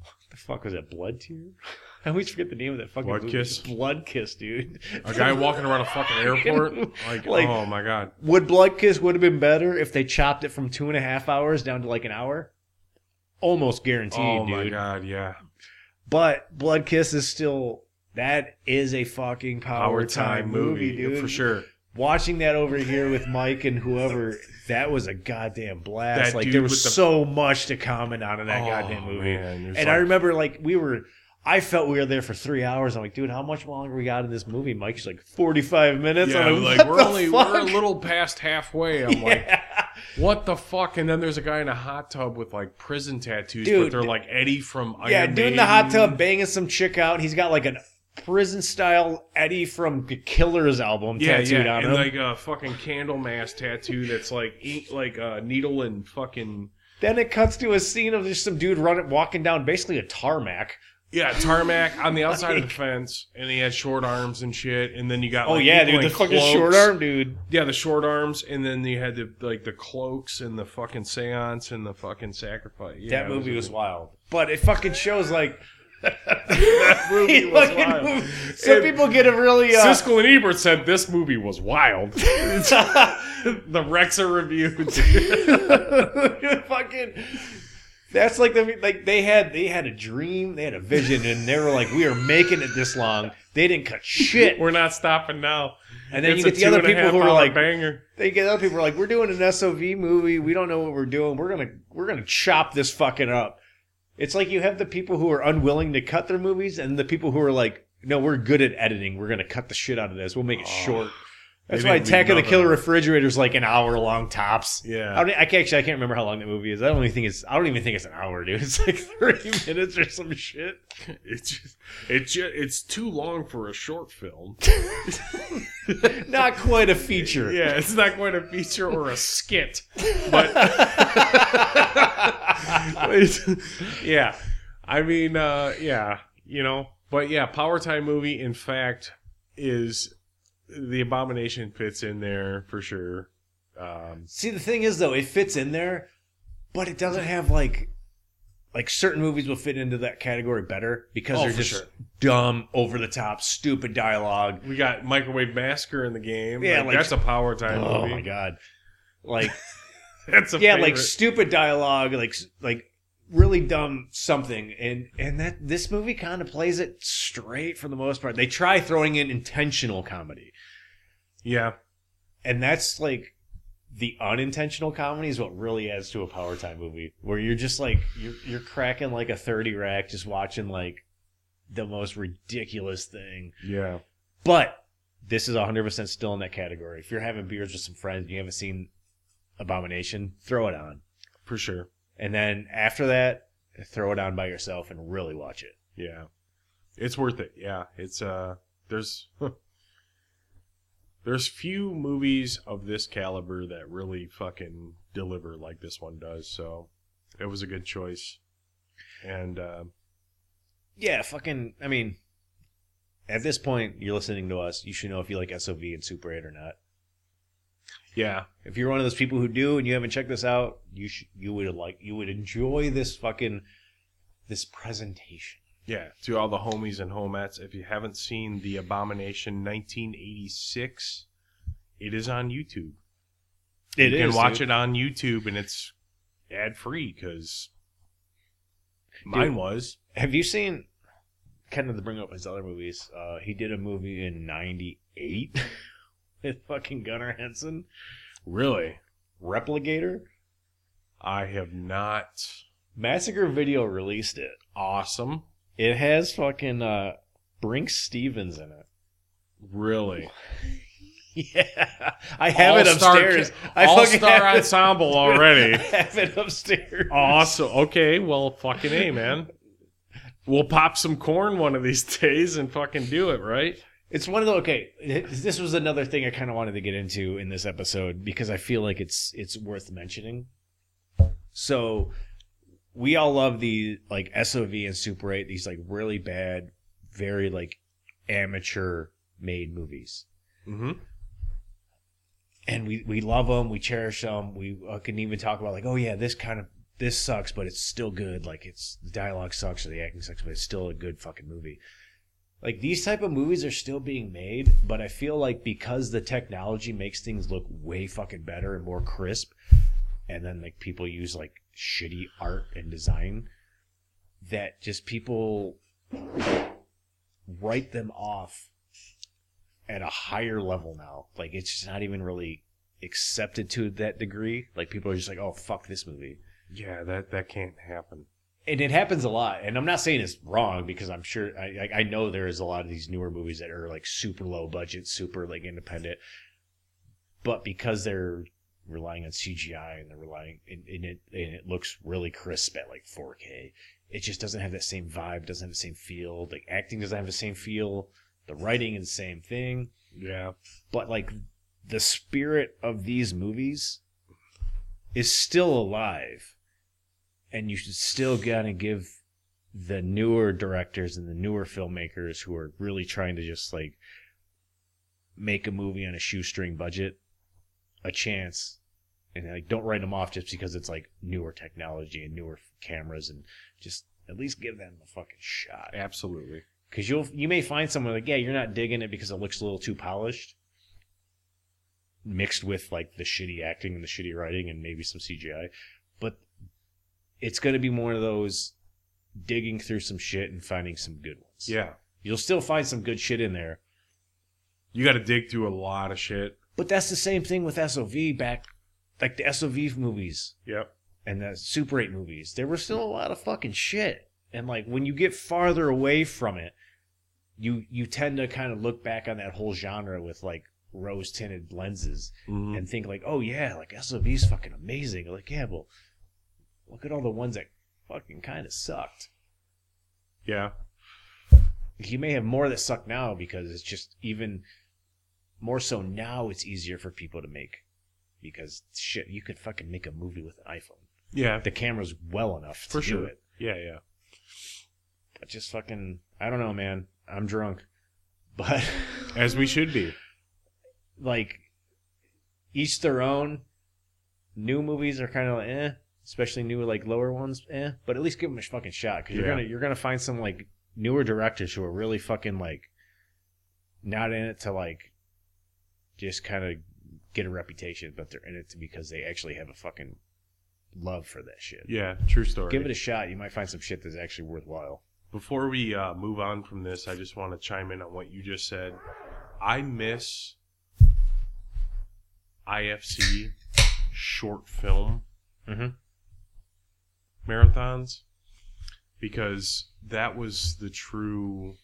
what the fuck was it? Blood tear? I always forget the name of that fucking Blood movie. Kiss? Blood Kiss, dude. A guy walking around a fucking airport. Like, Like- oh my god. Would Blood Kiss would have been better if they chopped it from two and a half hours down to like an hour? Almost guaranteed, Oh dude. my god, yeah. But Blood Kiss is still that is a fucking power, time, movie, dude. for sure. Watching that over here with Mike and whoever, that was a goddamn blast. That like there was the- so much to comment on in that Oh, goddamn movie. man, and I remember like we were I felt we were there for three hours. I'm like, dude, how much longer we got in this movie? Mike's like 45 minutes. Yeah, I'm like what we're only fuck? we're a little past halfway. I'm like, what the fuck? And then there's a guy in a hot tub with like prison tattoos, Dude. but they're like Eddie from Iron yeah, doing the hot tub, banging some chick out. He's got like a prison style Eddie from Killers album Yeah, tattooed yeah, on and him. like a fucking candle mask tattoo that's like ink, like a needle and fucking then it cuts to a scene of just some dude running, walking down basically a tarmac. yeah tarmac on the outside of the fence, and he had short arms and shit. And then you got Oh like, yeah, dude, the fucking cloaks. short arm dude. Yeah, the short arms, and then you had the like the cloaks and the fucking seance and the fucking sacrifice. Yeah, that movie a- was wild, but it fucking shows like that movie was wild. moved- Some And people get a really uh, Siskel and Ebert said this movie was wild. the Rexa review. fucking that's like the like they had they had a dream they had a vision and they were like we are making it this long they didn't cut shit We're not stopping now. and then It's you get the other two and a people who are like banger. they get other people who are like we're doing an SOV movie we don't know what we're doing we're gonna we're gonna chop this fucking up it's like you have the people who are unwilling to cut their movies and the people who are like no we're good at editing. We're gonna cut the shit out of this. We'll make it Oh, short that's why Attack of the Killer. Refrigerator is like an hour long tops Yeah. I, don't, I can't actually I can't remember how long that movie is. I don't even think it's I don't even think it's an hour, dude. It's like thirty minutes or some shit. It's just, it's just, it's too long for a short film. Not quite a feature. Yeah, it's not quite a feature or a skit, but yeah, I mean, uh, yeah, you know, but yeah, Power Time movie, in fact, is the Abomination fits in there for sure. Um, See, the thing is though, it fits in there, but it doesn't have like like certain movies will fit into that category better because Oh, they're just sure. dumb, over the top, stupid dialogue. we got Microwave Massacre in the game. Yeah, like, like- that's a Power Time Oh movie. my god. Like That's a yeah, like stupid dialogue, like like really dumb something, and and that this movie kind of plays it straight for the most part. They try throwing in intentional comedy, yeah, and that's like the unintentional comedy is what really adds to a power time movie, where you're just like you're you're cracking like a thirty rack just watching like the most ridiculous thing, yeah. but. This is 100% still in that category. If you're having beers with some friends and you haven't seen Abomination, throw it on. For sure. And then after that, throw it on by yourself and really watch it. Yeah. It's worth it. Yeah. It's uh there's there's few movies of this caliber that really fucking deliver like this one does. So it was a good choice. And uh Yeah, fucking. I mean, at this point, you're listening to us. You should know if you like SOV and Super 8 or not. yeah, If you're one of those people who do and you haven't checked this out, you should. You would like. You would enjoy this fucking this presentation. Yeah, to all the homies and homettes, if you haven't seen The Abomination 1986, it is on YouTube. It you can watch it on YouTube and it's ad free because mine Dude. was. Have you seen? Kind of to bring up his other movies. Uh, he did a movie in '98 with fucking Gunnar Hansen, Really? Repligator. I have not. Massacre Video released it. Awesome. It has fucking uh Brinke Stevens in it. Really? Yeah, I have it All-star upstairs. ca- I All star have it- ensemble already. I have it upstairs. awesome. Okay, well, fucking a man. We'll pop some corn one of these days and fucking do it, right? It's one of the okay. This was another thing I kind of wanted to get into in this episode because I feel like it's it's worth mentioning. So we all love the like SOV and Super 8, these like really bad, very like amateur made movies. Mm-hmm. and we we love them, we cherish them. We uh, can even talk about like, oh yeah, this kind of this sucks, but it's still good. Like it's the dialogue sucks or the acting sucks, but it's still a good fucking movie. Like these type of movies are still being made, but I feel like because the technology makes things look way fucking better and more crisp, and then like people use like shitty art and design, that just people write them off at a higher level now. Like it's just not even really accepted to that degree. Like people are just like, oh fuck this movie. Yeah, that that can't happen. And it happens a lot. And I'm not saying it's wrong because I'm sure I I- I know there is a lot of these newer movies that are like super low budget, super like independent, but because they're relying on CGI and they're relying and, and it and it looks really crisp at like 4K. It just doesn't have that same vibe, doesn't have the same feel. The acting doesn't have the same feel. The writing is the same thing Yeah, but like the spirit of these movies is still alive and you should still gotta give the newer directors and the newer filmmakers who are really trying to just like make a movie on a shoestring budget a chance and like don't write them off just because it's like newer technology and newer cameras and just at least give them a fucking shot. Absolutely. because you'll you may find someone like yeah you're not digging it because it looks a little too polished. Mixed with like the shitty acting and the shitty writing and maybe some cgi but it's going to be one of those digging through some shit and finding some good ones. Yeah, you'll still find some good shit in there. You got to dig through a lot of shit. but that's the same thing with sov back like the sov movies Yep. and the Super 8 movies, there was still a lot of fucking shit. And like when you get farther away from it, you you tend to kind of look back on that whole genre with like rose tinted lenses Mhm. and think like, oh yeah, like SOV's fucking amazing. Like yeah, well, look at all the ones that fucking kind of sucked. yeah, You may have more that suck now because it's just even more so now. It's easier for people to make because shit, you could fucking make a movie with an iPhone. yeah, The camera's well enough to for do sure. it. Yeah, yeah. But just fucking, I don't know, man. I'm drunk, but As we should be. like each their own. New movies are kind of like, eh, especially new like lower ones, eh. But at least give them a fucking shot because you're Yeah. gonna you're gonna find some like newer directors who are really fucking like not in it to like just kind of get a reputation, but they're in it because they actually have a fucking love for that shit. Yeah, true story. Give it a shot. You might find some shit that's actually worthwhile. Before we uh, move on from this, I just want to chime in on what you just said. I miss IFC short film Mhm. marathons because that was the true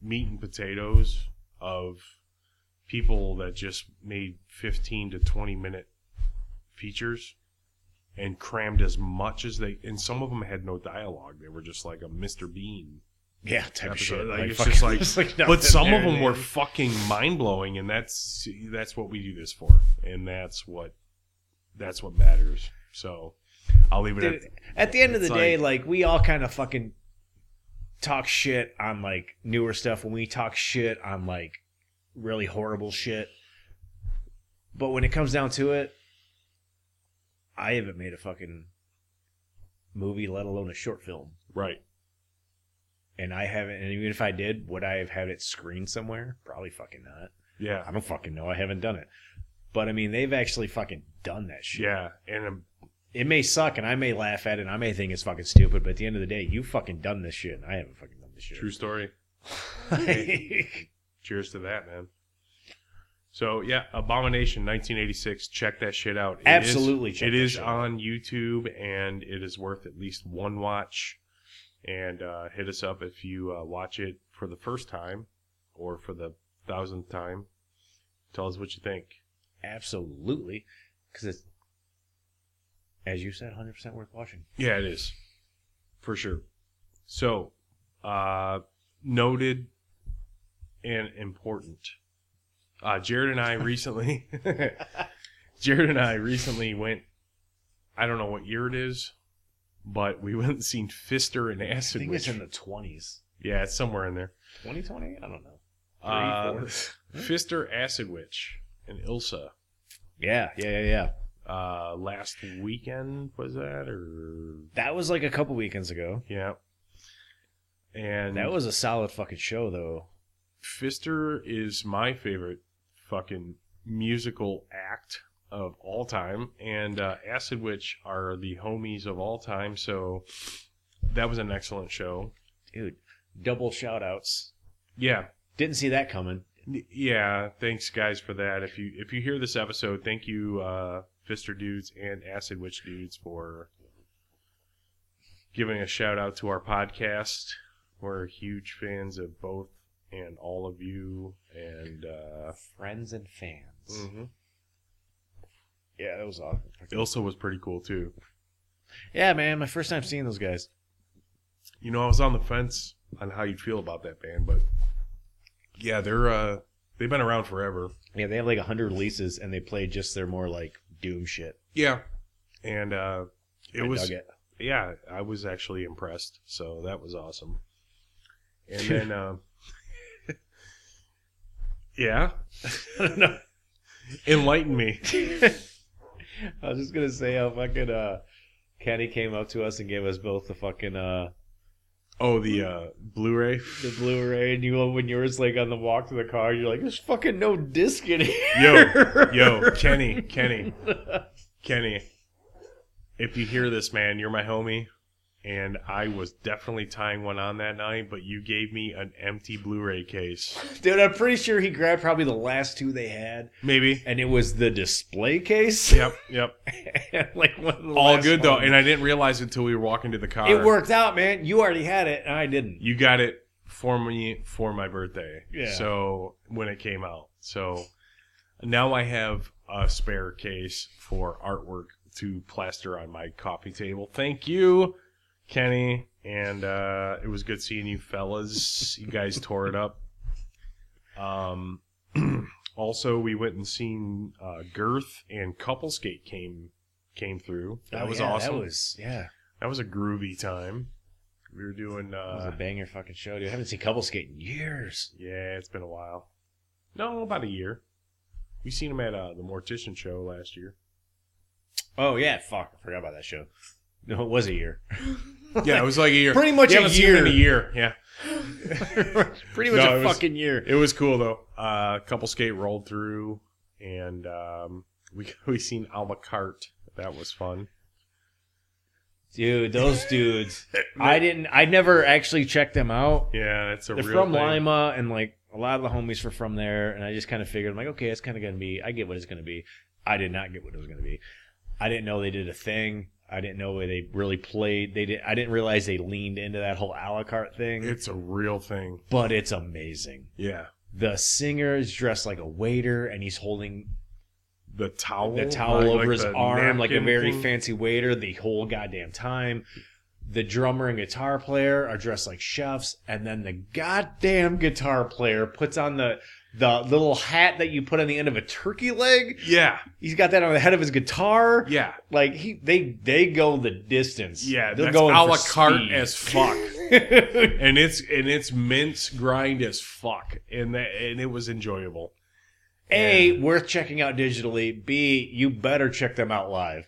meat and potatoes of people that just made 15 to 20 minute features and crammed as much as they and some of them had no dialogue. They were just like a mr bean. Yeah, type of episode. shit. Like, Like, it's fucking- just like, like but some of them were fucking mind-blowing and that's that's what we do this for and that's what that's what matters. So i'll leave it Dude, at at the end of the It's day, like- like we all kind of fucking talk shit on like newer stuff when we talk shit on like really horrible shit. But when it comes down to it, I haven't made a fucking movie, let alone a short film. right And I haven't, and even if I did, would I have had it screened somewhere? Probably fucking not. yeah I don't fucking know. I haven't done it. But I mean, they've actually fucking done that shit. yeah and um, it may suck and I may laugh at it and I may think it's fucking stupid, but at the end of the day, you fucking done this shit and I haven't fucking done this shit. true story Like, cheers to that man so yeah abomination 1986 check that shit out It is- Absolutely check it is shit out. It is on youtube and it is worth at least one watch and uh, hit us up if you uh, watch it for the first time or for the thousandth time tell us what you think Absolutely. Because it's, as you said, 100% worth watching. Yeah, it is. For sure. So, uh, noted and important. Uh, Jared and I recently, Jared and I recently went, I don't know what year it is, but we went and seen Fister and Acid. I think Witch. it's in the 20s. yeah, it's somewhere in there. 2020? I don't know. Uh, Three, four? Fister, Acid Witch, and Ilsa. Yeah, yeah, yeah, yeah. uh, last weekend was that or That was like a couple weekends ago. yeah. And That was a solid fucking show, though. Fister is my favorite fucking musical act of all time, and uh, Acid Witch are the homies of all time. So that was an excellent show. Dude, double shout outs. Yeah, Didn't see that coming. yeah. Thanks, guys, for that. If you if you hear this episode, thank you, uh, Fister dudes and Acid Witch dudes for giving a shout out to our podcast. We're huge fans of both and all of you, and uh, Friends and fans. mhm. Yeah, that was awesome. Ilsa was pretty cool too. Yeah, man, my first time seeing those guys. You know, I was on the fence on how you'd feel about that band, but yeah, they're uh they've been around forever. Yeah, they have like 100 releases and they play just their more like doom shit. Yeah. And uh it I was dug it. yeah, I was actually impressed. So that was awesome. And then um Yeah, I don't know. enlighten me. I was just gonna say how fucking uh, Kenny came up to us and gave us both the fucking uh, Oh, the uh Blu-ray. the Blu-ray, and you when you were like on the walk to the car, you're like, "There's fucking no disc in here." Yo, yo, Kenny, Kenny, Kenny. If you hear this, man, you're my homie. And I was definitely tying one on that night, but you gave me an empty Blu-ray case. dude. I'm pretty sure he grabbed probably the last two they had, Maybe. and it was the display case. Yep, yep. like one of the All good though, and I didn't realize it until we were walking to the car. it worked out, man. You already had it, and I didn't. You got it for me for my birthday. Yeah. So when it came out, so now I have a spare case for artwork to plaster on my coffee table. Thank you, Kenny, and uh, it was good seeing you fellas. you guys tore it up. Um. Also, we went and seen uh, Girth and Coupleskate came came through. That Oh, was yeah, awesome. That was yeah. That was a groovy time. We were doing. That was a Uh, banger fucking show, dude. I haven't seen couple skate in years. yeah, it's been a while. No, about a year. We seen him at uh, the Mortician show last year. Oh yeah, fuck, I forgot about that show. No, it was a year. Yeah, it was like a year. Pretty much You a haven't seen in a year. year. Yeah, Pretty much No, a it was- fucking year. it was cool though. Uh, couple skate rolled through, and um, we we seen Alma Cart. That was fun. Dude, those dudes. I didn't. I never actually checked them out. Yeah, it's a They're real from thing. Lima, and like a lot of the homies were from there. And I just kind of figured, I'm like, okay, it's kind of gonna be. I get what it's gonna be. I did not get what it was gonna be. I didn't know they did a thing. I didn't know where they really played. They did. I didn't realize they leaned into that whole a la carte thing. It's a real thing. but it's amazing. Yeah, The singer is dressed like a waiter, and he's holding the towel, the towel like- over like his arm like a very thing. fancy waiter the whole goddamn time. The drummer and guitar player are dressed like chefs, and then the goddamn guitar player puts on the the little hat that you put on the end of a turkey leg. Yeah, He's got that on the head of his guitar. yeah, Like he they they go the distance. yeah. they're going a la carte speed. as fuck. and it's and it's mince grind as fuck, and that and it was enjoyable. A worth checking out digitally. B you better check them out live.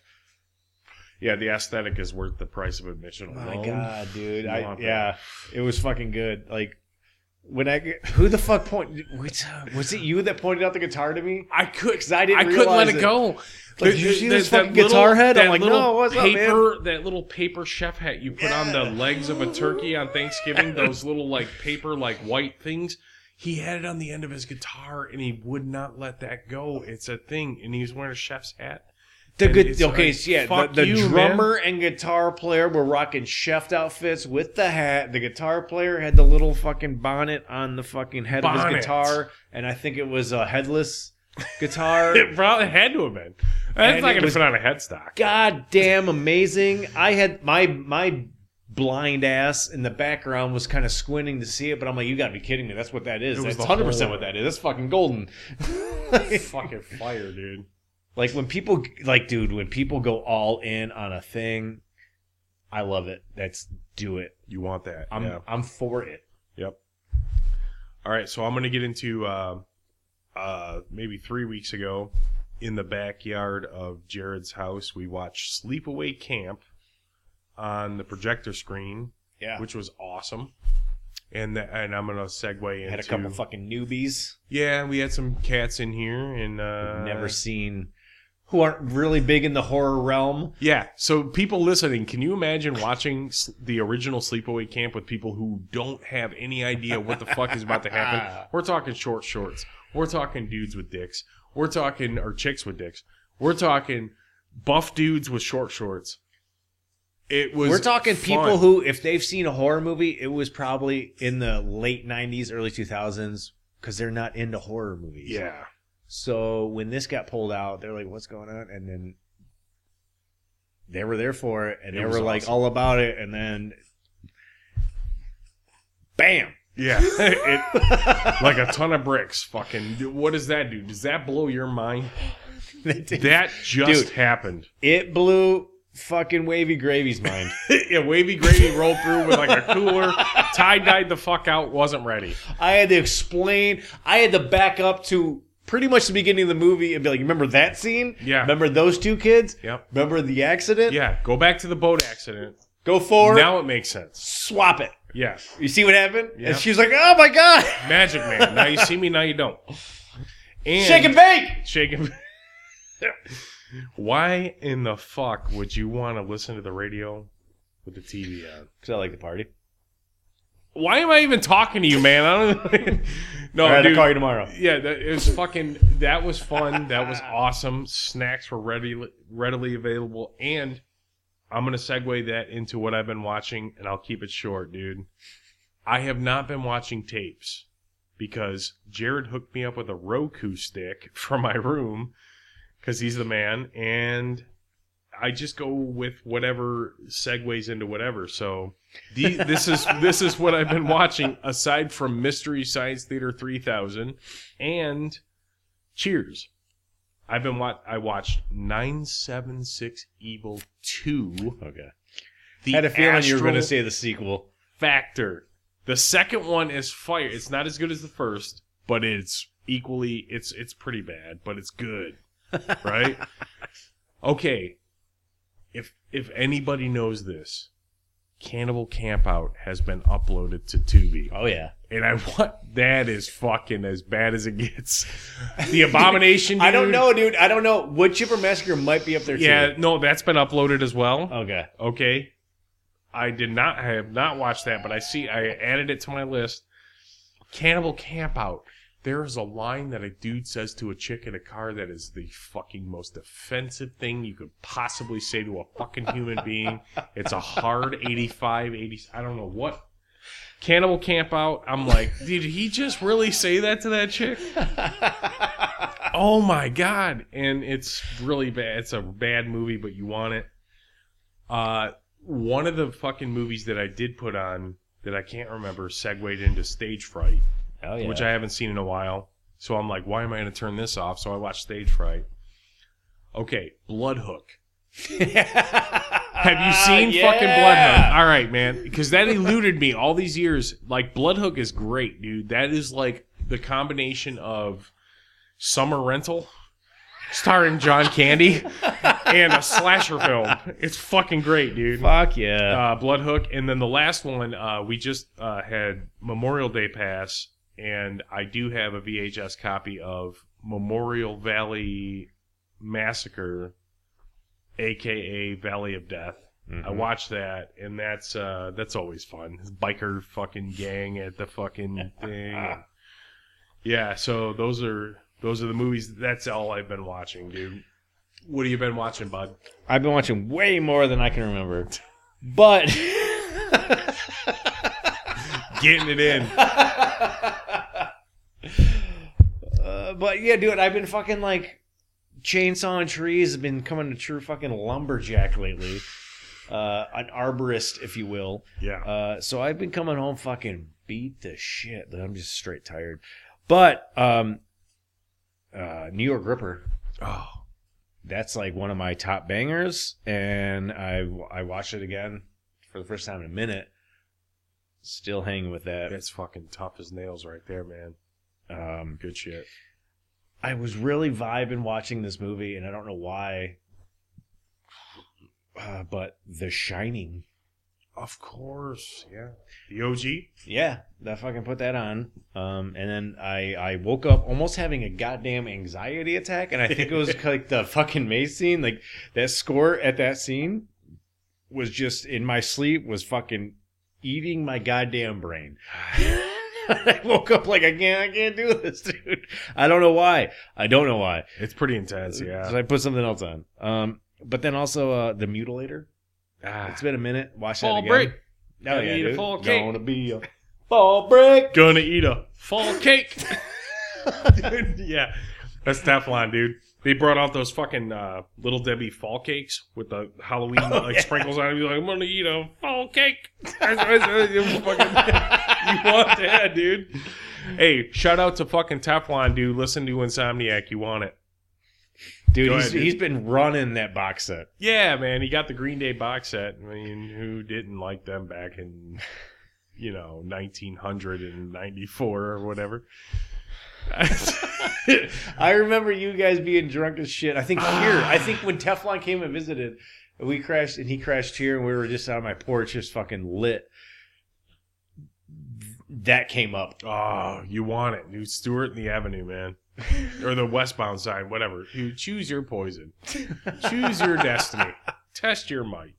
Yeah, the aesthetic is worth the price of admission. Oh my. God, dude! I yeah, it was fucking good. Like when I get- who the fuck point was, was it you that pointed out the guitar to me? I could, Because I didn't. I couldn't let realize it go. Like, did you see this fucking guitar head? I'm like, no, what's up, man? paper, That little paper chef hat you put on the legs of a turkey on Thanksgiving. those little like paper like white things. He had it on the end of his guitar, and he would not let that go. It's a thing, and he was wearing a chef's hat. The good. Okay, like, so yeah. The, the you, drummer and guitar player were rocking chef outfits with the hat. The guitar player had the little fucking bonnet on the fucking head of his guitar, and I think it was a headless guitar. It probably had to have been. That's And not it going to was- fit on a headstock. goddamn amazing. I had my my blind ass in the background was kind of squinting to see it, but I'm like, you gotta be kidding me. That's what that is. That's 100 percent what that is. That's fucking golden. Fucking fire, dude. Like when people like, dude, when people go all in on a thing, I love it. That's do it. You want that? I'm yeah. I'm for it. Yep. All right, so I'm going to get into uh, uh, maybe three weeks ago. in the backyard of Jared's house. We watched Sleepaway Camp on the projector screen, Yeah. which was awesome. And the, and I'm gonna segue into had a couple fucking newbies yeah. We had some cats in here, and uh, never seen who aren't really big in the horror realm. Yeah. So people listening, can you imagine watching the original Sleepaway Camp with people who don't have any idea what the fuck is about to happen? We're talking short shorts. We're talking dudes with dicks. We're talking or chicks with dicks. We're talking buff dudes with short shorts. It was We're talking people who, if they've seen a horror movie, it was probably in the late '90s, early 2000s, because they're not into horror movies. Yeah. So when this got pulled out, they're like, "What's going on?" And then they were there for it, and It they was were like awesome. all about it. And then, bam! Yeah. it, like a ton of bricks. Fucking what does that do? Does that blow your mind? That just Dude. happened. it blew fucking wavy gravy's mind. yeah, wavy gravy rolled through with like a cooler, tie dyed the fuck out, wasn't ready. I had to explain. I had to back up to pretty much the beginning of the movie and be like, "Remember that scene? Yeah. Remember those two kids? Yep. Remember the accident? Yeah, go back to the boat accident. Go forward. Now it makes sense. swap it. Yeah, You see what happened? Yeah. And she's like, "Oh my god, Magic Man. Now you see me, now you don't. And shake and bake." shake and- Why in the fuck would you want to listen to the radio with the TV on? Because I like the party. Why am I even talking to you, man? I don't. Know. No, All right, I'll dude. call you tomorrow. Yeah, that, it was fucking. That was fun. That was awesome. Snacks were ready, readily available, and I'm gonna segue that into what I've been watching, and I'll keep it short, dude. I have not been watching tapes because Jared hooked me up with a Roku stick for my room because he's the man, and I just go with whatever segues into whatever. So the, this is this is what I've been watching aside from Mystery Science Theater 3000 and Cheers. I've been wa- I watched 976 Evil 2. Okay. The had a feeling you were going to say the sequel. Factor. The second one is fire. It's not as good as the first, but it's equally it's it's pretty bad, but it's good. Right? okay. If if anybody knows this, Cannibal Campout has been uploaded to Tubi. Oh yeah. And I want that is fucking as bad as it gets. The Abomination I don't dude- know, dude. I don't know. Wood Chipper Massacre might be up there too. Yeah, too. no, that's been uploaded as well. Okay. Okay. I did not I have not watched that, but I see I added it to my list. Cannibal Campout. There is a line that a dude says to a chick in a car that is the fucking most offensive thing you could possibly say to a fucking human being. It's a hard 85, 80, I don't know what. Cannibal Campout. I'm like, did he just really say that to that chick? Oh my god! And it's really bad. It's a bad movie, but you want it. Uh, one of the fucking movies that I did put on that I can't remember segued into Stage Fright, Oh yeah. which I haven't seen in a while. So I'm like, why am I going to turn this off? So I watched Stage Fright. Okay, Blood Hook. Have you seen yeah. fucking Blood Hook? All right, man, because that eluded me all these years. Like Blood Hook is great, dude. That is like the combination of Summer Rental, starring John Candy, and a slasher film. It's fucking great, dude. Fuck yeah. Uh, Blood Hook, and then the last one, uh, we just uh, had Memorial Day pass, and I do have a VHS copy of Memorial Valley Massacre, aka Valley of Death. I Mhm. watched that, and that's uh, that's always fun. This biker fucking gang at the fucking thing. yeah, so those are those are the movies. That's all I've been watching, dude. What have you been watching, bud? I've been watching way more than I can remember. But Getting it in. uh, but yeah, dude, I've been fucking like chainsawing trees. I've been coming to true fucking lumberjack lately. Uh, an arborist, if you will. Yeah. Uh, so I've been coming home fucking beat the shit. that I'm just straight tired. But um, uh, New York Ripper, Oh, that's like one of my top bangers, and I I watched it again for the first time in a minute. Still hanging with that. that's fucking tough as nails right there, man. Um, Good shit. I was really vibing watching this movie, and I don't know why. Uh, but The Shining. Of course, yeah. The OG. Yeah, that fucking put that on. Um, and then I I woke up almost having a goddamn anxiety attack, and I think it was like the fucking Maze scene, like that score at that scene was just in my sleep was fucking eating my goddamn brain. I woke up like I can't I can't do this, dude. I don't know why. I don't know why. It's pretty intense, yeah. So I put something else on. Um, but then also uh, the mutilator. Ah, It's been a minute. Watch Fall that again. break. Oh Gonna yeah, eat a dude. fall cake. Gonna be a fall break. gonna eat a fall cake. dude, yeah, that's Teflon, dude. They brought out those fucking uh, little Debbie fall cakes with the Halloween Oh, like yeah. sprinkles on it. You're like, I'm gonna eat a fall cake. You want that, dude? Hey, shout out to fucking Teflon, dude. Listen to Insomniac. You want it? Dude, Go he's, ahead, dude. he's been running that box set. Yeah, man. He got the Green Day box set. I mean, who didn't like them back in, you know, 1994 or whatever? I remember you guys being drunk as shit. I think here, I think when Teflon came and visited, we crashed and he crashed here, and we were just on my porch, just fucking lit. That came up. Oh, you want it, dude. Stewart and the Avenue, man, or the westbound side, whatever. You choose your poison, choose your destiny, test your might.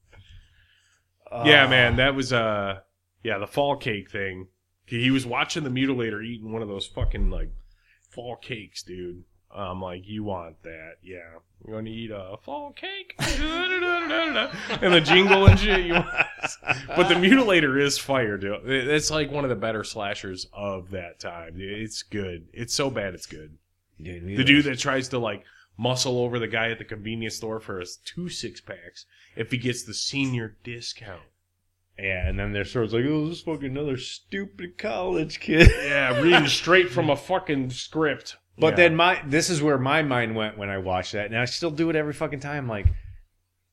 Yeah, Ah. man, that was uh, yeah, the fall cake thing. He was watching the mutilator eating one of those fucking like fall cakes, dude. I'm like, you want that? Yeah, you're gonna eat a fall cake, and the jingle and shit. You want but the mutilator is fire, dude. It's like one of the better slashers of that time. It's good. It's so bad, it's good. Dude, The dude that tries to like muscle over the guy at the convenience store for his two six packs if he gets the senior discount. Yeah, and then they're sort of like, oh, this is fucking another stupid college kid. Yeah, reading straight from a fucking script. But Yeah. then my this is where my mind went when I watched that, and I still do it every fucking time. Like,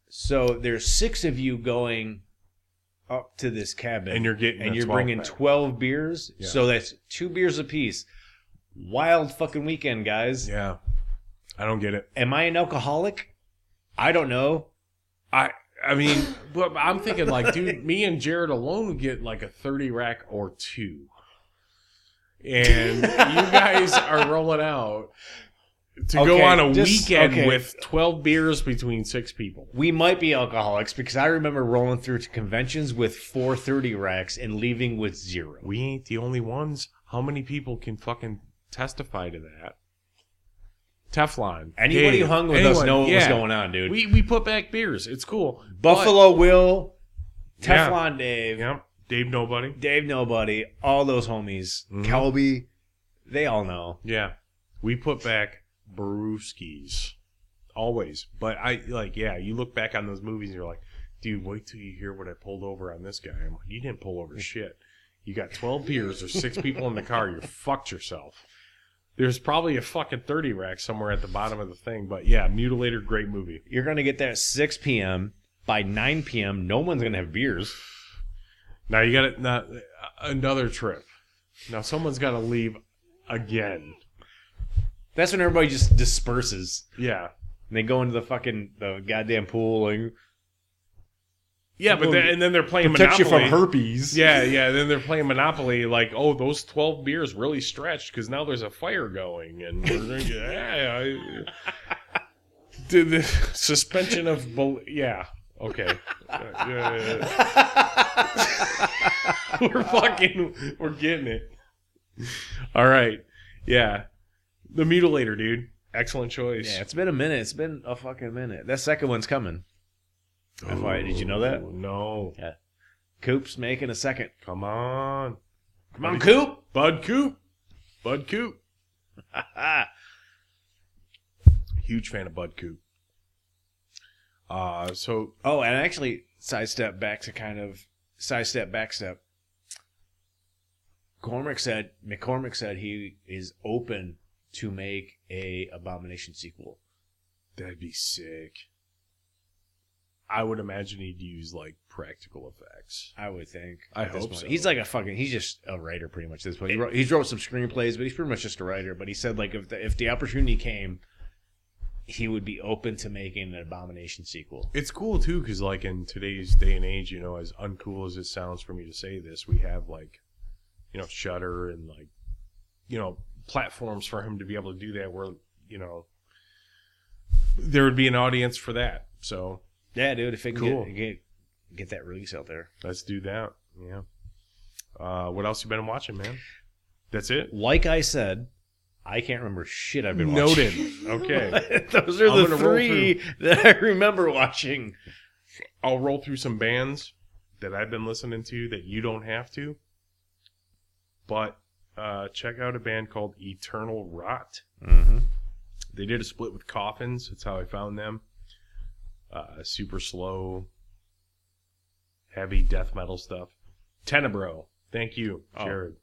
so there's six of you going up to this cabin, and you're getting and you're 12 bringing pack. twelve beers, Yeah. so that's two beers apiece. Wild fucking weekend, guys. Yeah, I don't get it. Am I an alcoholic? I don't know. I I mean, but I'm thinking like, dude, me and Jared alone would get like a 30 rack or two. And you guys are rolling out to go on a just- weekend okay. with 12 beers between six people. We might be alcoholics because I remember rolling through to conventions with four thirty racks and leaving with zero. We ain't the only ones. How many people can fucking testify to that? Teflon. Anybody Dave, who hung with us anyone, know what was going on, dude. We we put back beers. It's cool. Buffalo Will, Yeah. Teflon Dave, But, yeah. Dave Nobody. Dave Nobody, all those homies, Mhm. Kelby, they all know. Yeah. We put back brewskis. Always. But I like, yeah, you look back on those movies and you're like, dude, wait till you hear what I pulled over on this guy. I'm like, you didn't pull over shit. You got 12 beers, there's six people in the car, you fucked yourself. There's probably a fucking 30 rack somewhere at the bottom of the thing, but yeah, Mutilator, great movie. You're gonna get there at 6 p.m. By 9 p.m., no one's gonna have beers. Now you got. Now another trip. Now someone's got to leave again. That's when everybody just disperses Yeah, and they go into the fucking the goddamn pool and yeah, but then, and then they're playing Monopoly. protects you from herpes. Yeah, yeah. Then they're playing Monopoly. Like, oh, those twelve beers really stretched because now there's a fire going, and we're going to yeah. I- Did the suspension of yeah. Okay. Yeah, yeah, yeah. we're fucking. We're getting it. All right. Yeah. The mutilator, dude. Excellent choice. Yeah, it's been a minute. It's been a fucking minute. That second one's coming. FYI, did you know that? Oh, No. Coop's making a second. Come on. Come on, Coop. Bud Coop. Bud Coop. Huge fan of Bud Coop. Uh, so oh, and actually, sidestep back to kind of sidestep backstep. Cormac said McCormick said he is open to make a Abomination sequel. that'd be sick. I would imagine he'd use like practical effects. I would think. I at this hope point. so. He's like a fucking. He's just a writer, pretty much. At this point, he wrote, he's wrote some screenplays, but he's pretty much just a writer. But he said like if the if the opportunity came, he would be open to making an Abomination sequel. It's cool too because like in today's day and age, you know, as uncool as it sounds for me to say this, we have like, you know, Shudder and like, you know, platforms for him to be able to do that. Where you know, there would be an audience for that. So Yeah, dude. If it can Cool. get, get get that release out there. let's do that. Yeah. Uh, what else you been watching, man? That's it. Like I said, I can't remember shit I've been Noted. watching. Okay. Those are I'm the three that I remember watching. I'll roll through some bands that I've been listening to that you don't have to. But uh, check out a band called Eternal Rot. Mm-hmm. They did a split with Coffins. That's how I found them. Uh, super slow, heavy death metal stuff. Tenebro. Thank you, Oh. Jared.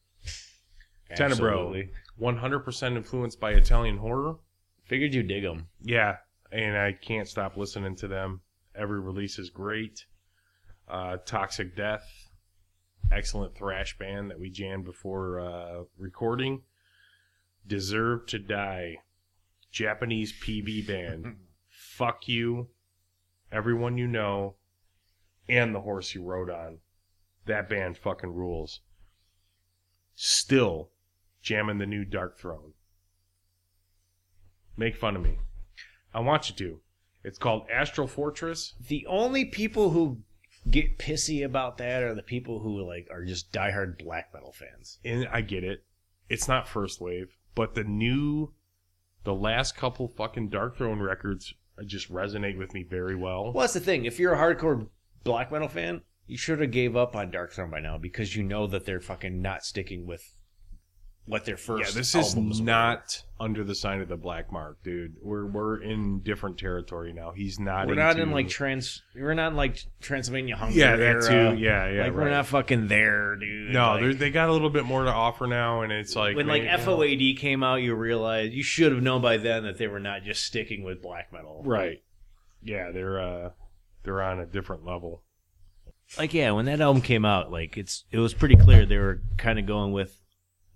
Absolutely. 100% influenced by Italian horror. Figured you dig them. Yeah, and I can't stop listening to them. Every release is great. Uh, Toxic Death, excellent thrash band that we jammed before uh, recording. Deserve to Die, Japanese PB band. Fuck you, everyone you know, and the horse you rode on. That band fucking rules. Still jamming the new Darkthrone. Make fun of me. I want you to. It's called Astral Fortress. The only people who get pissy about that are the people who like are just diehard black metal fans. And I get it. It's not first wave, but the new, the last couple fucking Darkthrone records Uh, just resonate with me very well. Well, that's the thing. If you're a hardcore black metal fan, you should have gave up on Darkthrone by now because you know that they're fucking not sticking with what their first. Yeah, this is were. not under the sign of the black mark, dude. We're we're in different territory now. He's not. We're not in like trans. We're not in like Transylvanian Hunger. yeah, that era. too. Yeah, yeah. like we're not fucking there, dude. No, Like, they're got a little bit more to offer now, and it's like when like man, FOAD came out, you realize you should have known by then that they were not just sticking with black metal. right? Yeah, they're uh they're on a different level. Like yeah, when that album came out, like it's it was pretty clear they were kind of going with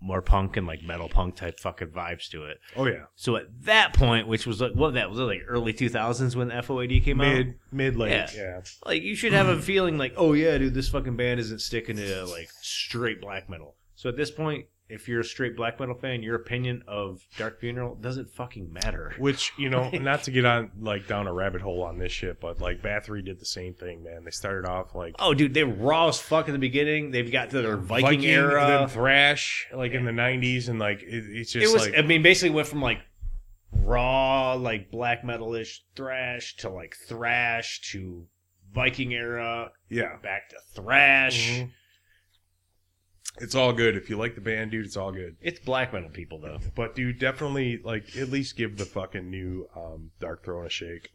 more punk and like metal punk type fucking vibes to it. Oh yeah, So at that point, which was like what that was it, like early two thousands when FOAD came out, mid mid late. Yeah. yeah. like you should have a feeling like, oh yeah, dude, this fucking band isn't sticking to like straight black metal. So at this point, if you're a straight black metal fan, your opinion of Dark Funeral doesn't fucking matter. Which you know, not to get on like down a rabbit hole on this shit, but like Bathory did the same thing, man. They started off like Oh, dude, they were raw as fuck in the beginning. They've got to their Viking, era. then thrash, like in the '90s, and like it, it's just it was, like I mean, basically went from like raw, like black metal-ish thrash to like thrash to Viking era, yeah, back to thrash. Mhm. It's all good if you like the band, dude. It's all good. It's black metal people though. But dude, definitely like at least give the fucking new um, Darkthrone a shake.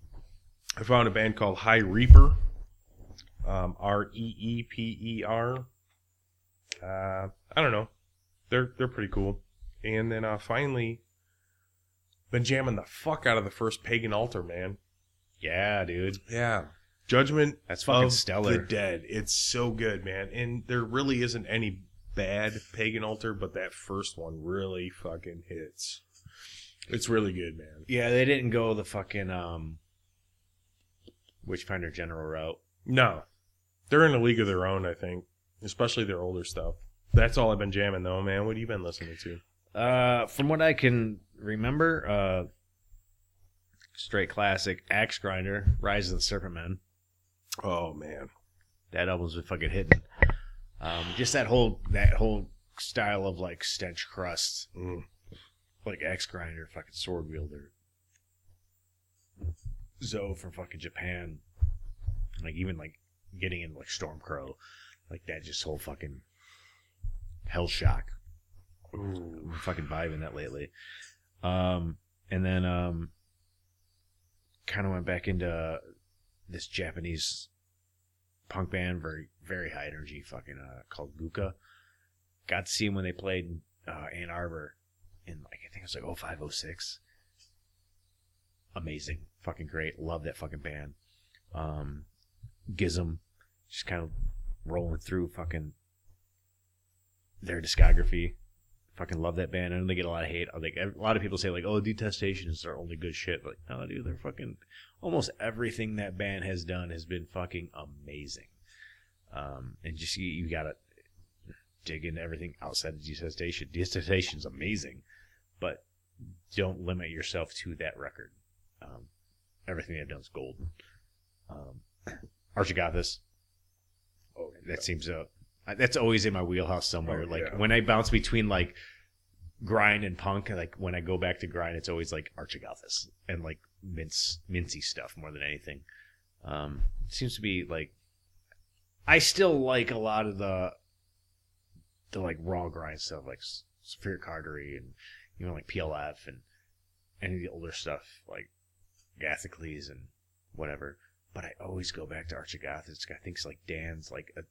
I found a band called High Reeper. Um, R E E P E R. Uh, I don't know. They're they're pretty cool. And then uh, finally, been jamming the fuck out of the first Pagan Altar, man. Yeah, dude, Yeah. Judgment that's fucking of stellar. the Dead. It's so good, man. And there really isn't any bad Pagan Altar, but that first one really fucking hits. It's really good, man. Yeah, they didn't go the fucking um, Witchfinder General route. No, they're in a league of their own, I think, especially their older stuff. That's all I've been jamming, though, man. What have you been listening to? Uh, from what I can remember, uh, straight classic Axegrinder, Rise of the Serpent Men. Oh man, That album's been fucking hitting. Um, just that whole that whole style of like stench crust, Mm. like Axegrinder, fucking sword wielder, Zoe from fucking Japan, like even like getting in like Stormcrow, like that just whole fucking Hellshock. Ooh. I'm fucking vibing that lately. Um, and then um, kind of went back into this Japanese punk band, very very high energy, fucking uh, called Luca. Got to see them when they played in uh, Ann Arbor in like I think it was like 05, 06. Amazing, fucking great. Love that fucking band. Um, GISM, just kind of rolling through fucking their discography. Fucking love that band. I know they get a lot of hate. I think a lot of people say like, "Oh, Detestation is their only good shit." Like, no, dude, they're fucking almost everything that band has done has been fucking amazing. Um, and just you, you gotta dig into everything outside of Detestation. Detestation's amazing, but don't limit yourself to that record. Um, everything they've done is golden. Um. Oh, That seems uh, that's always in my wheelhouse somewhere. Oh, like yeah. when I bounce between like grind and punk, like when I go back to grind, it's always like Archagathus and like mince mincy stuff more than anything. Um, it seems to be like I still like a lot of the the like raw grind stuff, like S- Sulfuric Cautery and you know like PLF and any of the older stuff like Gathicles and whatever. But I always go back to Archagathus. I think it's like Dan's like a,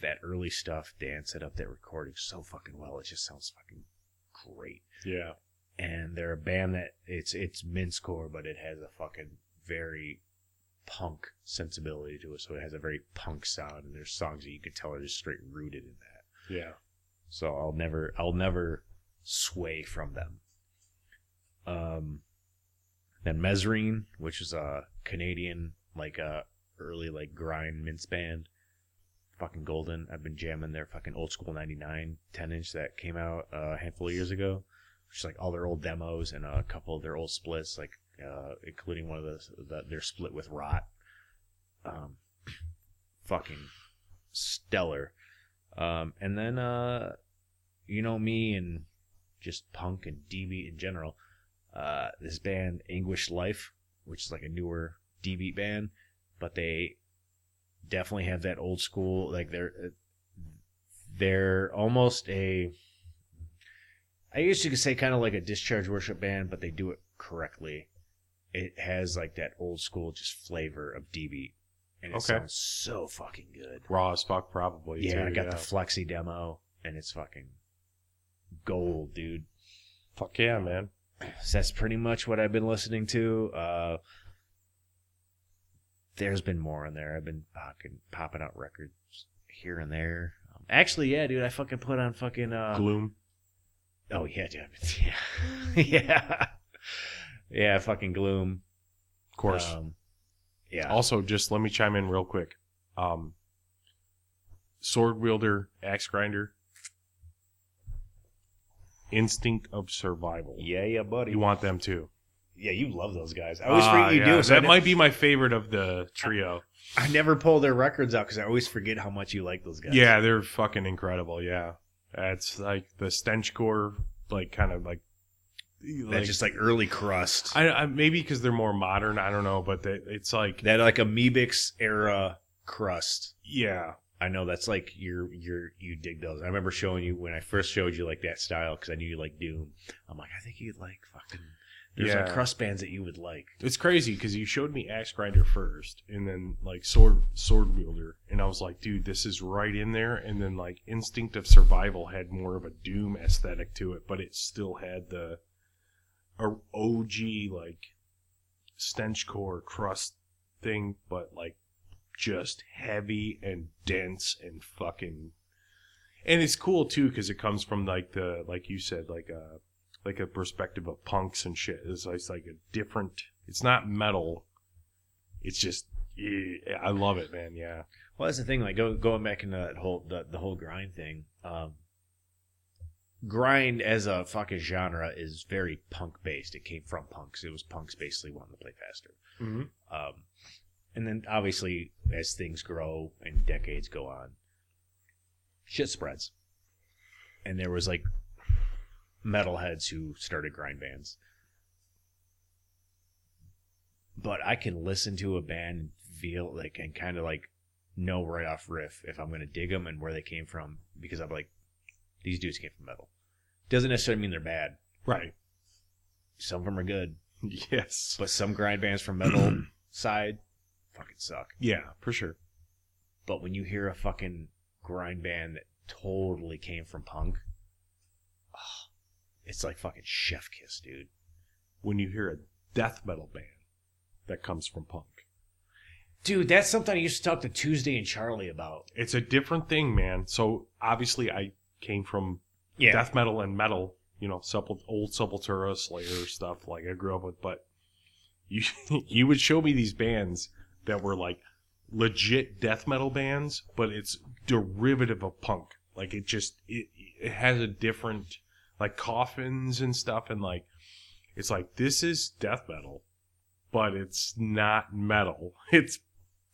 that early stuff. Dan set up that recording so fucking well. It just sounds fucking great. Yeah. And they're a band that it's it's mincecore, but it has a fucking very punk sensibility to it. So it has a very punk sound, and there's songs that you can tell are just straight rooted in that. Yeah. So I'll never I'll never sway from them. Um then Mesrine, which is a Canadian like a early like grind mince band. Fucking golden. I've been jamming their fucking old school 99 10 inch that came out uh, a handful of years ago. Just like all their old demos and a couple of their old splits, like uh, including one of the, the their split with Rot. Um, fucking stellar. Um, and then, uh, you know me and just punk and D beat in general. Uh, this band Anguish Life, which is like a newer D beat band, but they definitely have that old school. Like they're they're almost a. I guess you could say kind of like a discharge worship band, but they do it correctly. It has like that old school just flavor of DB, and it Okay. sounds so fucking good. Raw as fuck, probably. Yeah, too, I got yeah. the Flexi demo, and it's fucking gold, dude. Fuck yeah, man. So that's pretty much what I've been listening to. Uh, there's been more in there. I've been fucking popping out records here and there. Um, actually, yeah, dude, I fucking put on fucking. Uh, Gloom. oh yeah, dude, yeah, yeah, yeah, fucking gloom. Of course. Um, yeah. Also, just let me chime in real quick. Um, sword wielder, axe grinder, instinct of survival. yeah, yeah, buddy. You want them too. Yeah, you love those guys. I always Ah, forget you yeah, do. So that might be my favorite of the trio. I never pull their records out because I always forget how much you like those guys. Yeah, they're fucking incredible. Yeah, that's like the stench core, like kind of like. that's like- just like early crust. I, I maybe because they're more modern. I don't know, but they, it's like that like Amebix era crust. yeah, I know that's like your your you dig those. I remember showing you when I first showed you like that style because I knew you like Doom. I'm like, I think you'd like fucking. There's like Yeah. crust bands that you would like. it's crazy because you showed me axe grinder first, and then like sword sword wielder, and I was like, dude, this is right in there. And then like instinct of survival had more of a doom aesthetic to it, but it still had the a OG like stench core crust thing, but like just heavy and dense and fucking. And it's cool too because it comes from like the like you said like a like a perspective of punks and shit. It's like, it's like a different. It's not metal. It's just I love it, man. Yeah, Well, that's the thing. Like go, going back into that whole the, the whole grind thing. Um, grind as a fucking genre is very punk based. It came from punks. It was punks basically wanting to play faster. mm-hmm. Um, and then obviously, as things grow and decades go on, shit spreads. And there was like metalheads who started grind bands. But I can listen to a band and feel like and kind of like know right off riff if I'm going to dig them and where they came from because I'm like, these dudes came from metal. Doesn't necessarily mean they're bad. right. Some of them are good, Yes, but some grind bands from metal side fucking suck. yeah, for sure. But when you hear a fucking grind band that totally came from punk, it's like fucking chef kiss, dude. When you hear a death metal band that comes from punk, Dude, that's something I used to talk to Tuesday and Charlie about. It's a different thing, man. So obviously, I came from Yeah. death metal and metal, you know, Sepul- old Sepultura, Slayer stuff like I grew up with. But you you would show me these bands that were like legit death metal bands, but it's derivative of punk. Like it just it it has a different like coffins and stuff, and like it's like this is death metal, but it's not metal. It's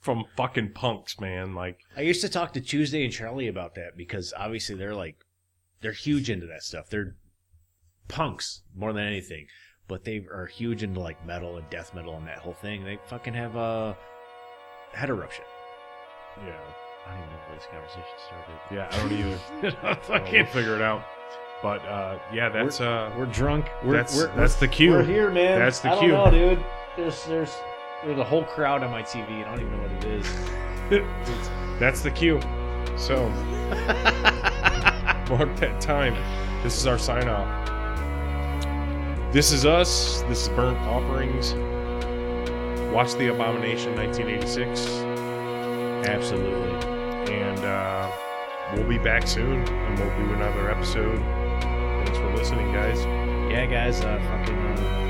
from fucking punks, man. Like I used to talk to Tuesday and Charlie about that because obviously they're like they're huge into that stuff. They're punks more than anything, but they are huge into like metal and death metal and that whole thing. They fucking have a head eruption. yeah. I don't even know where this conversation started. Yeah, I don't either. I fucking, we'll figure it out. But uh, yeah, that's uh, we're drunk. We're, That's- we're, that's the cue. We're here, man. That's the I cue. know, dude. There's there's there's a whole crowd on my TV. I don't even know what it is. that's the cue. So mark that time. This is our sign off. This is us. This is Burnt Offerings. Watch the Abomination 1986, Absolutely. and uh, we'll be back soon, and we'll do another episode. Listening, guys. Yeah, guys. Uh, fucking. Uh,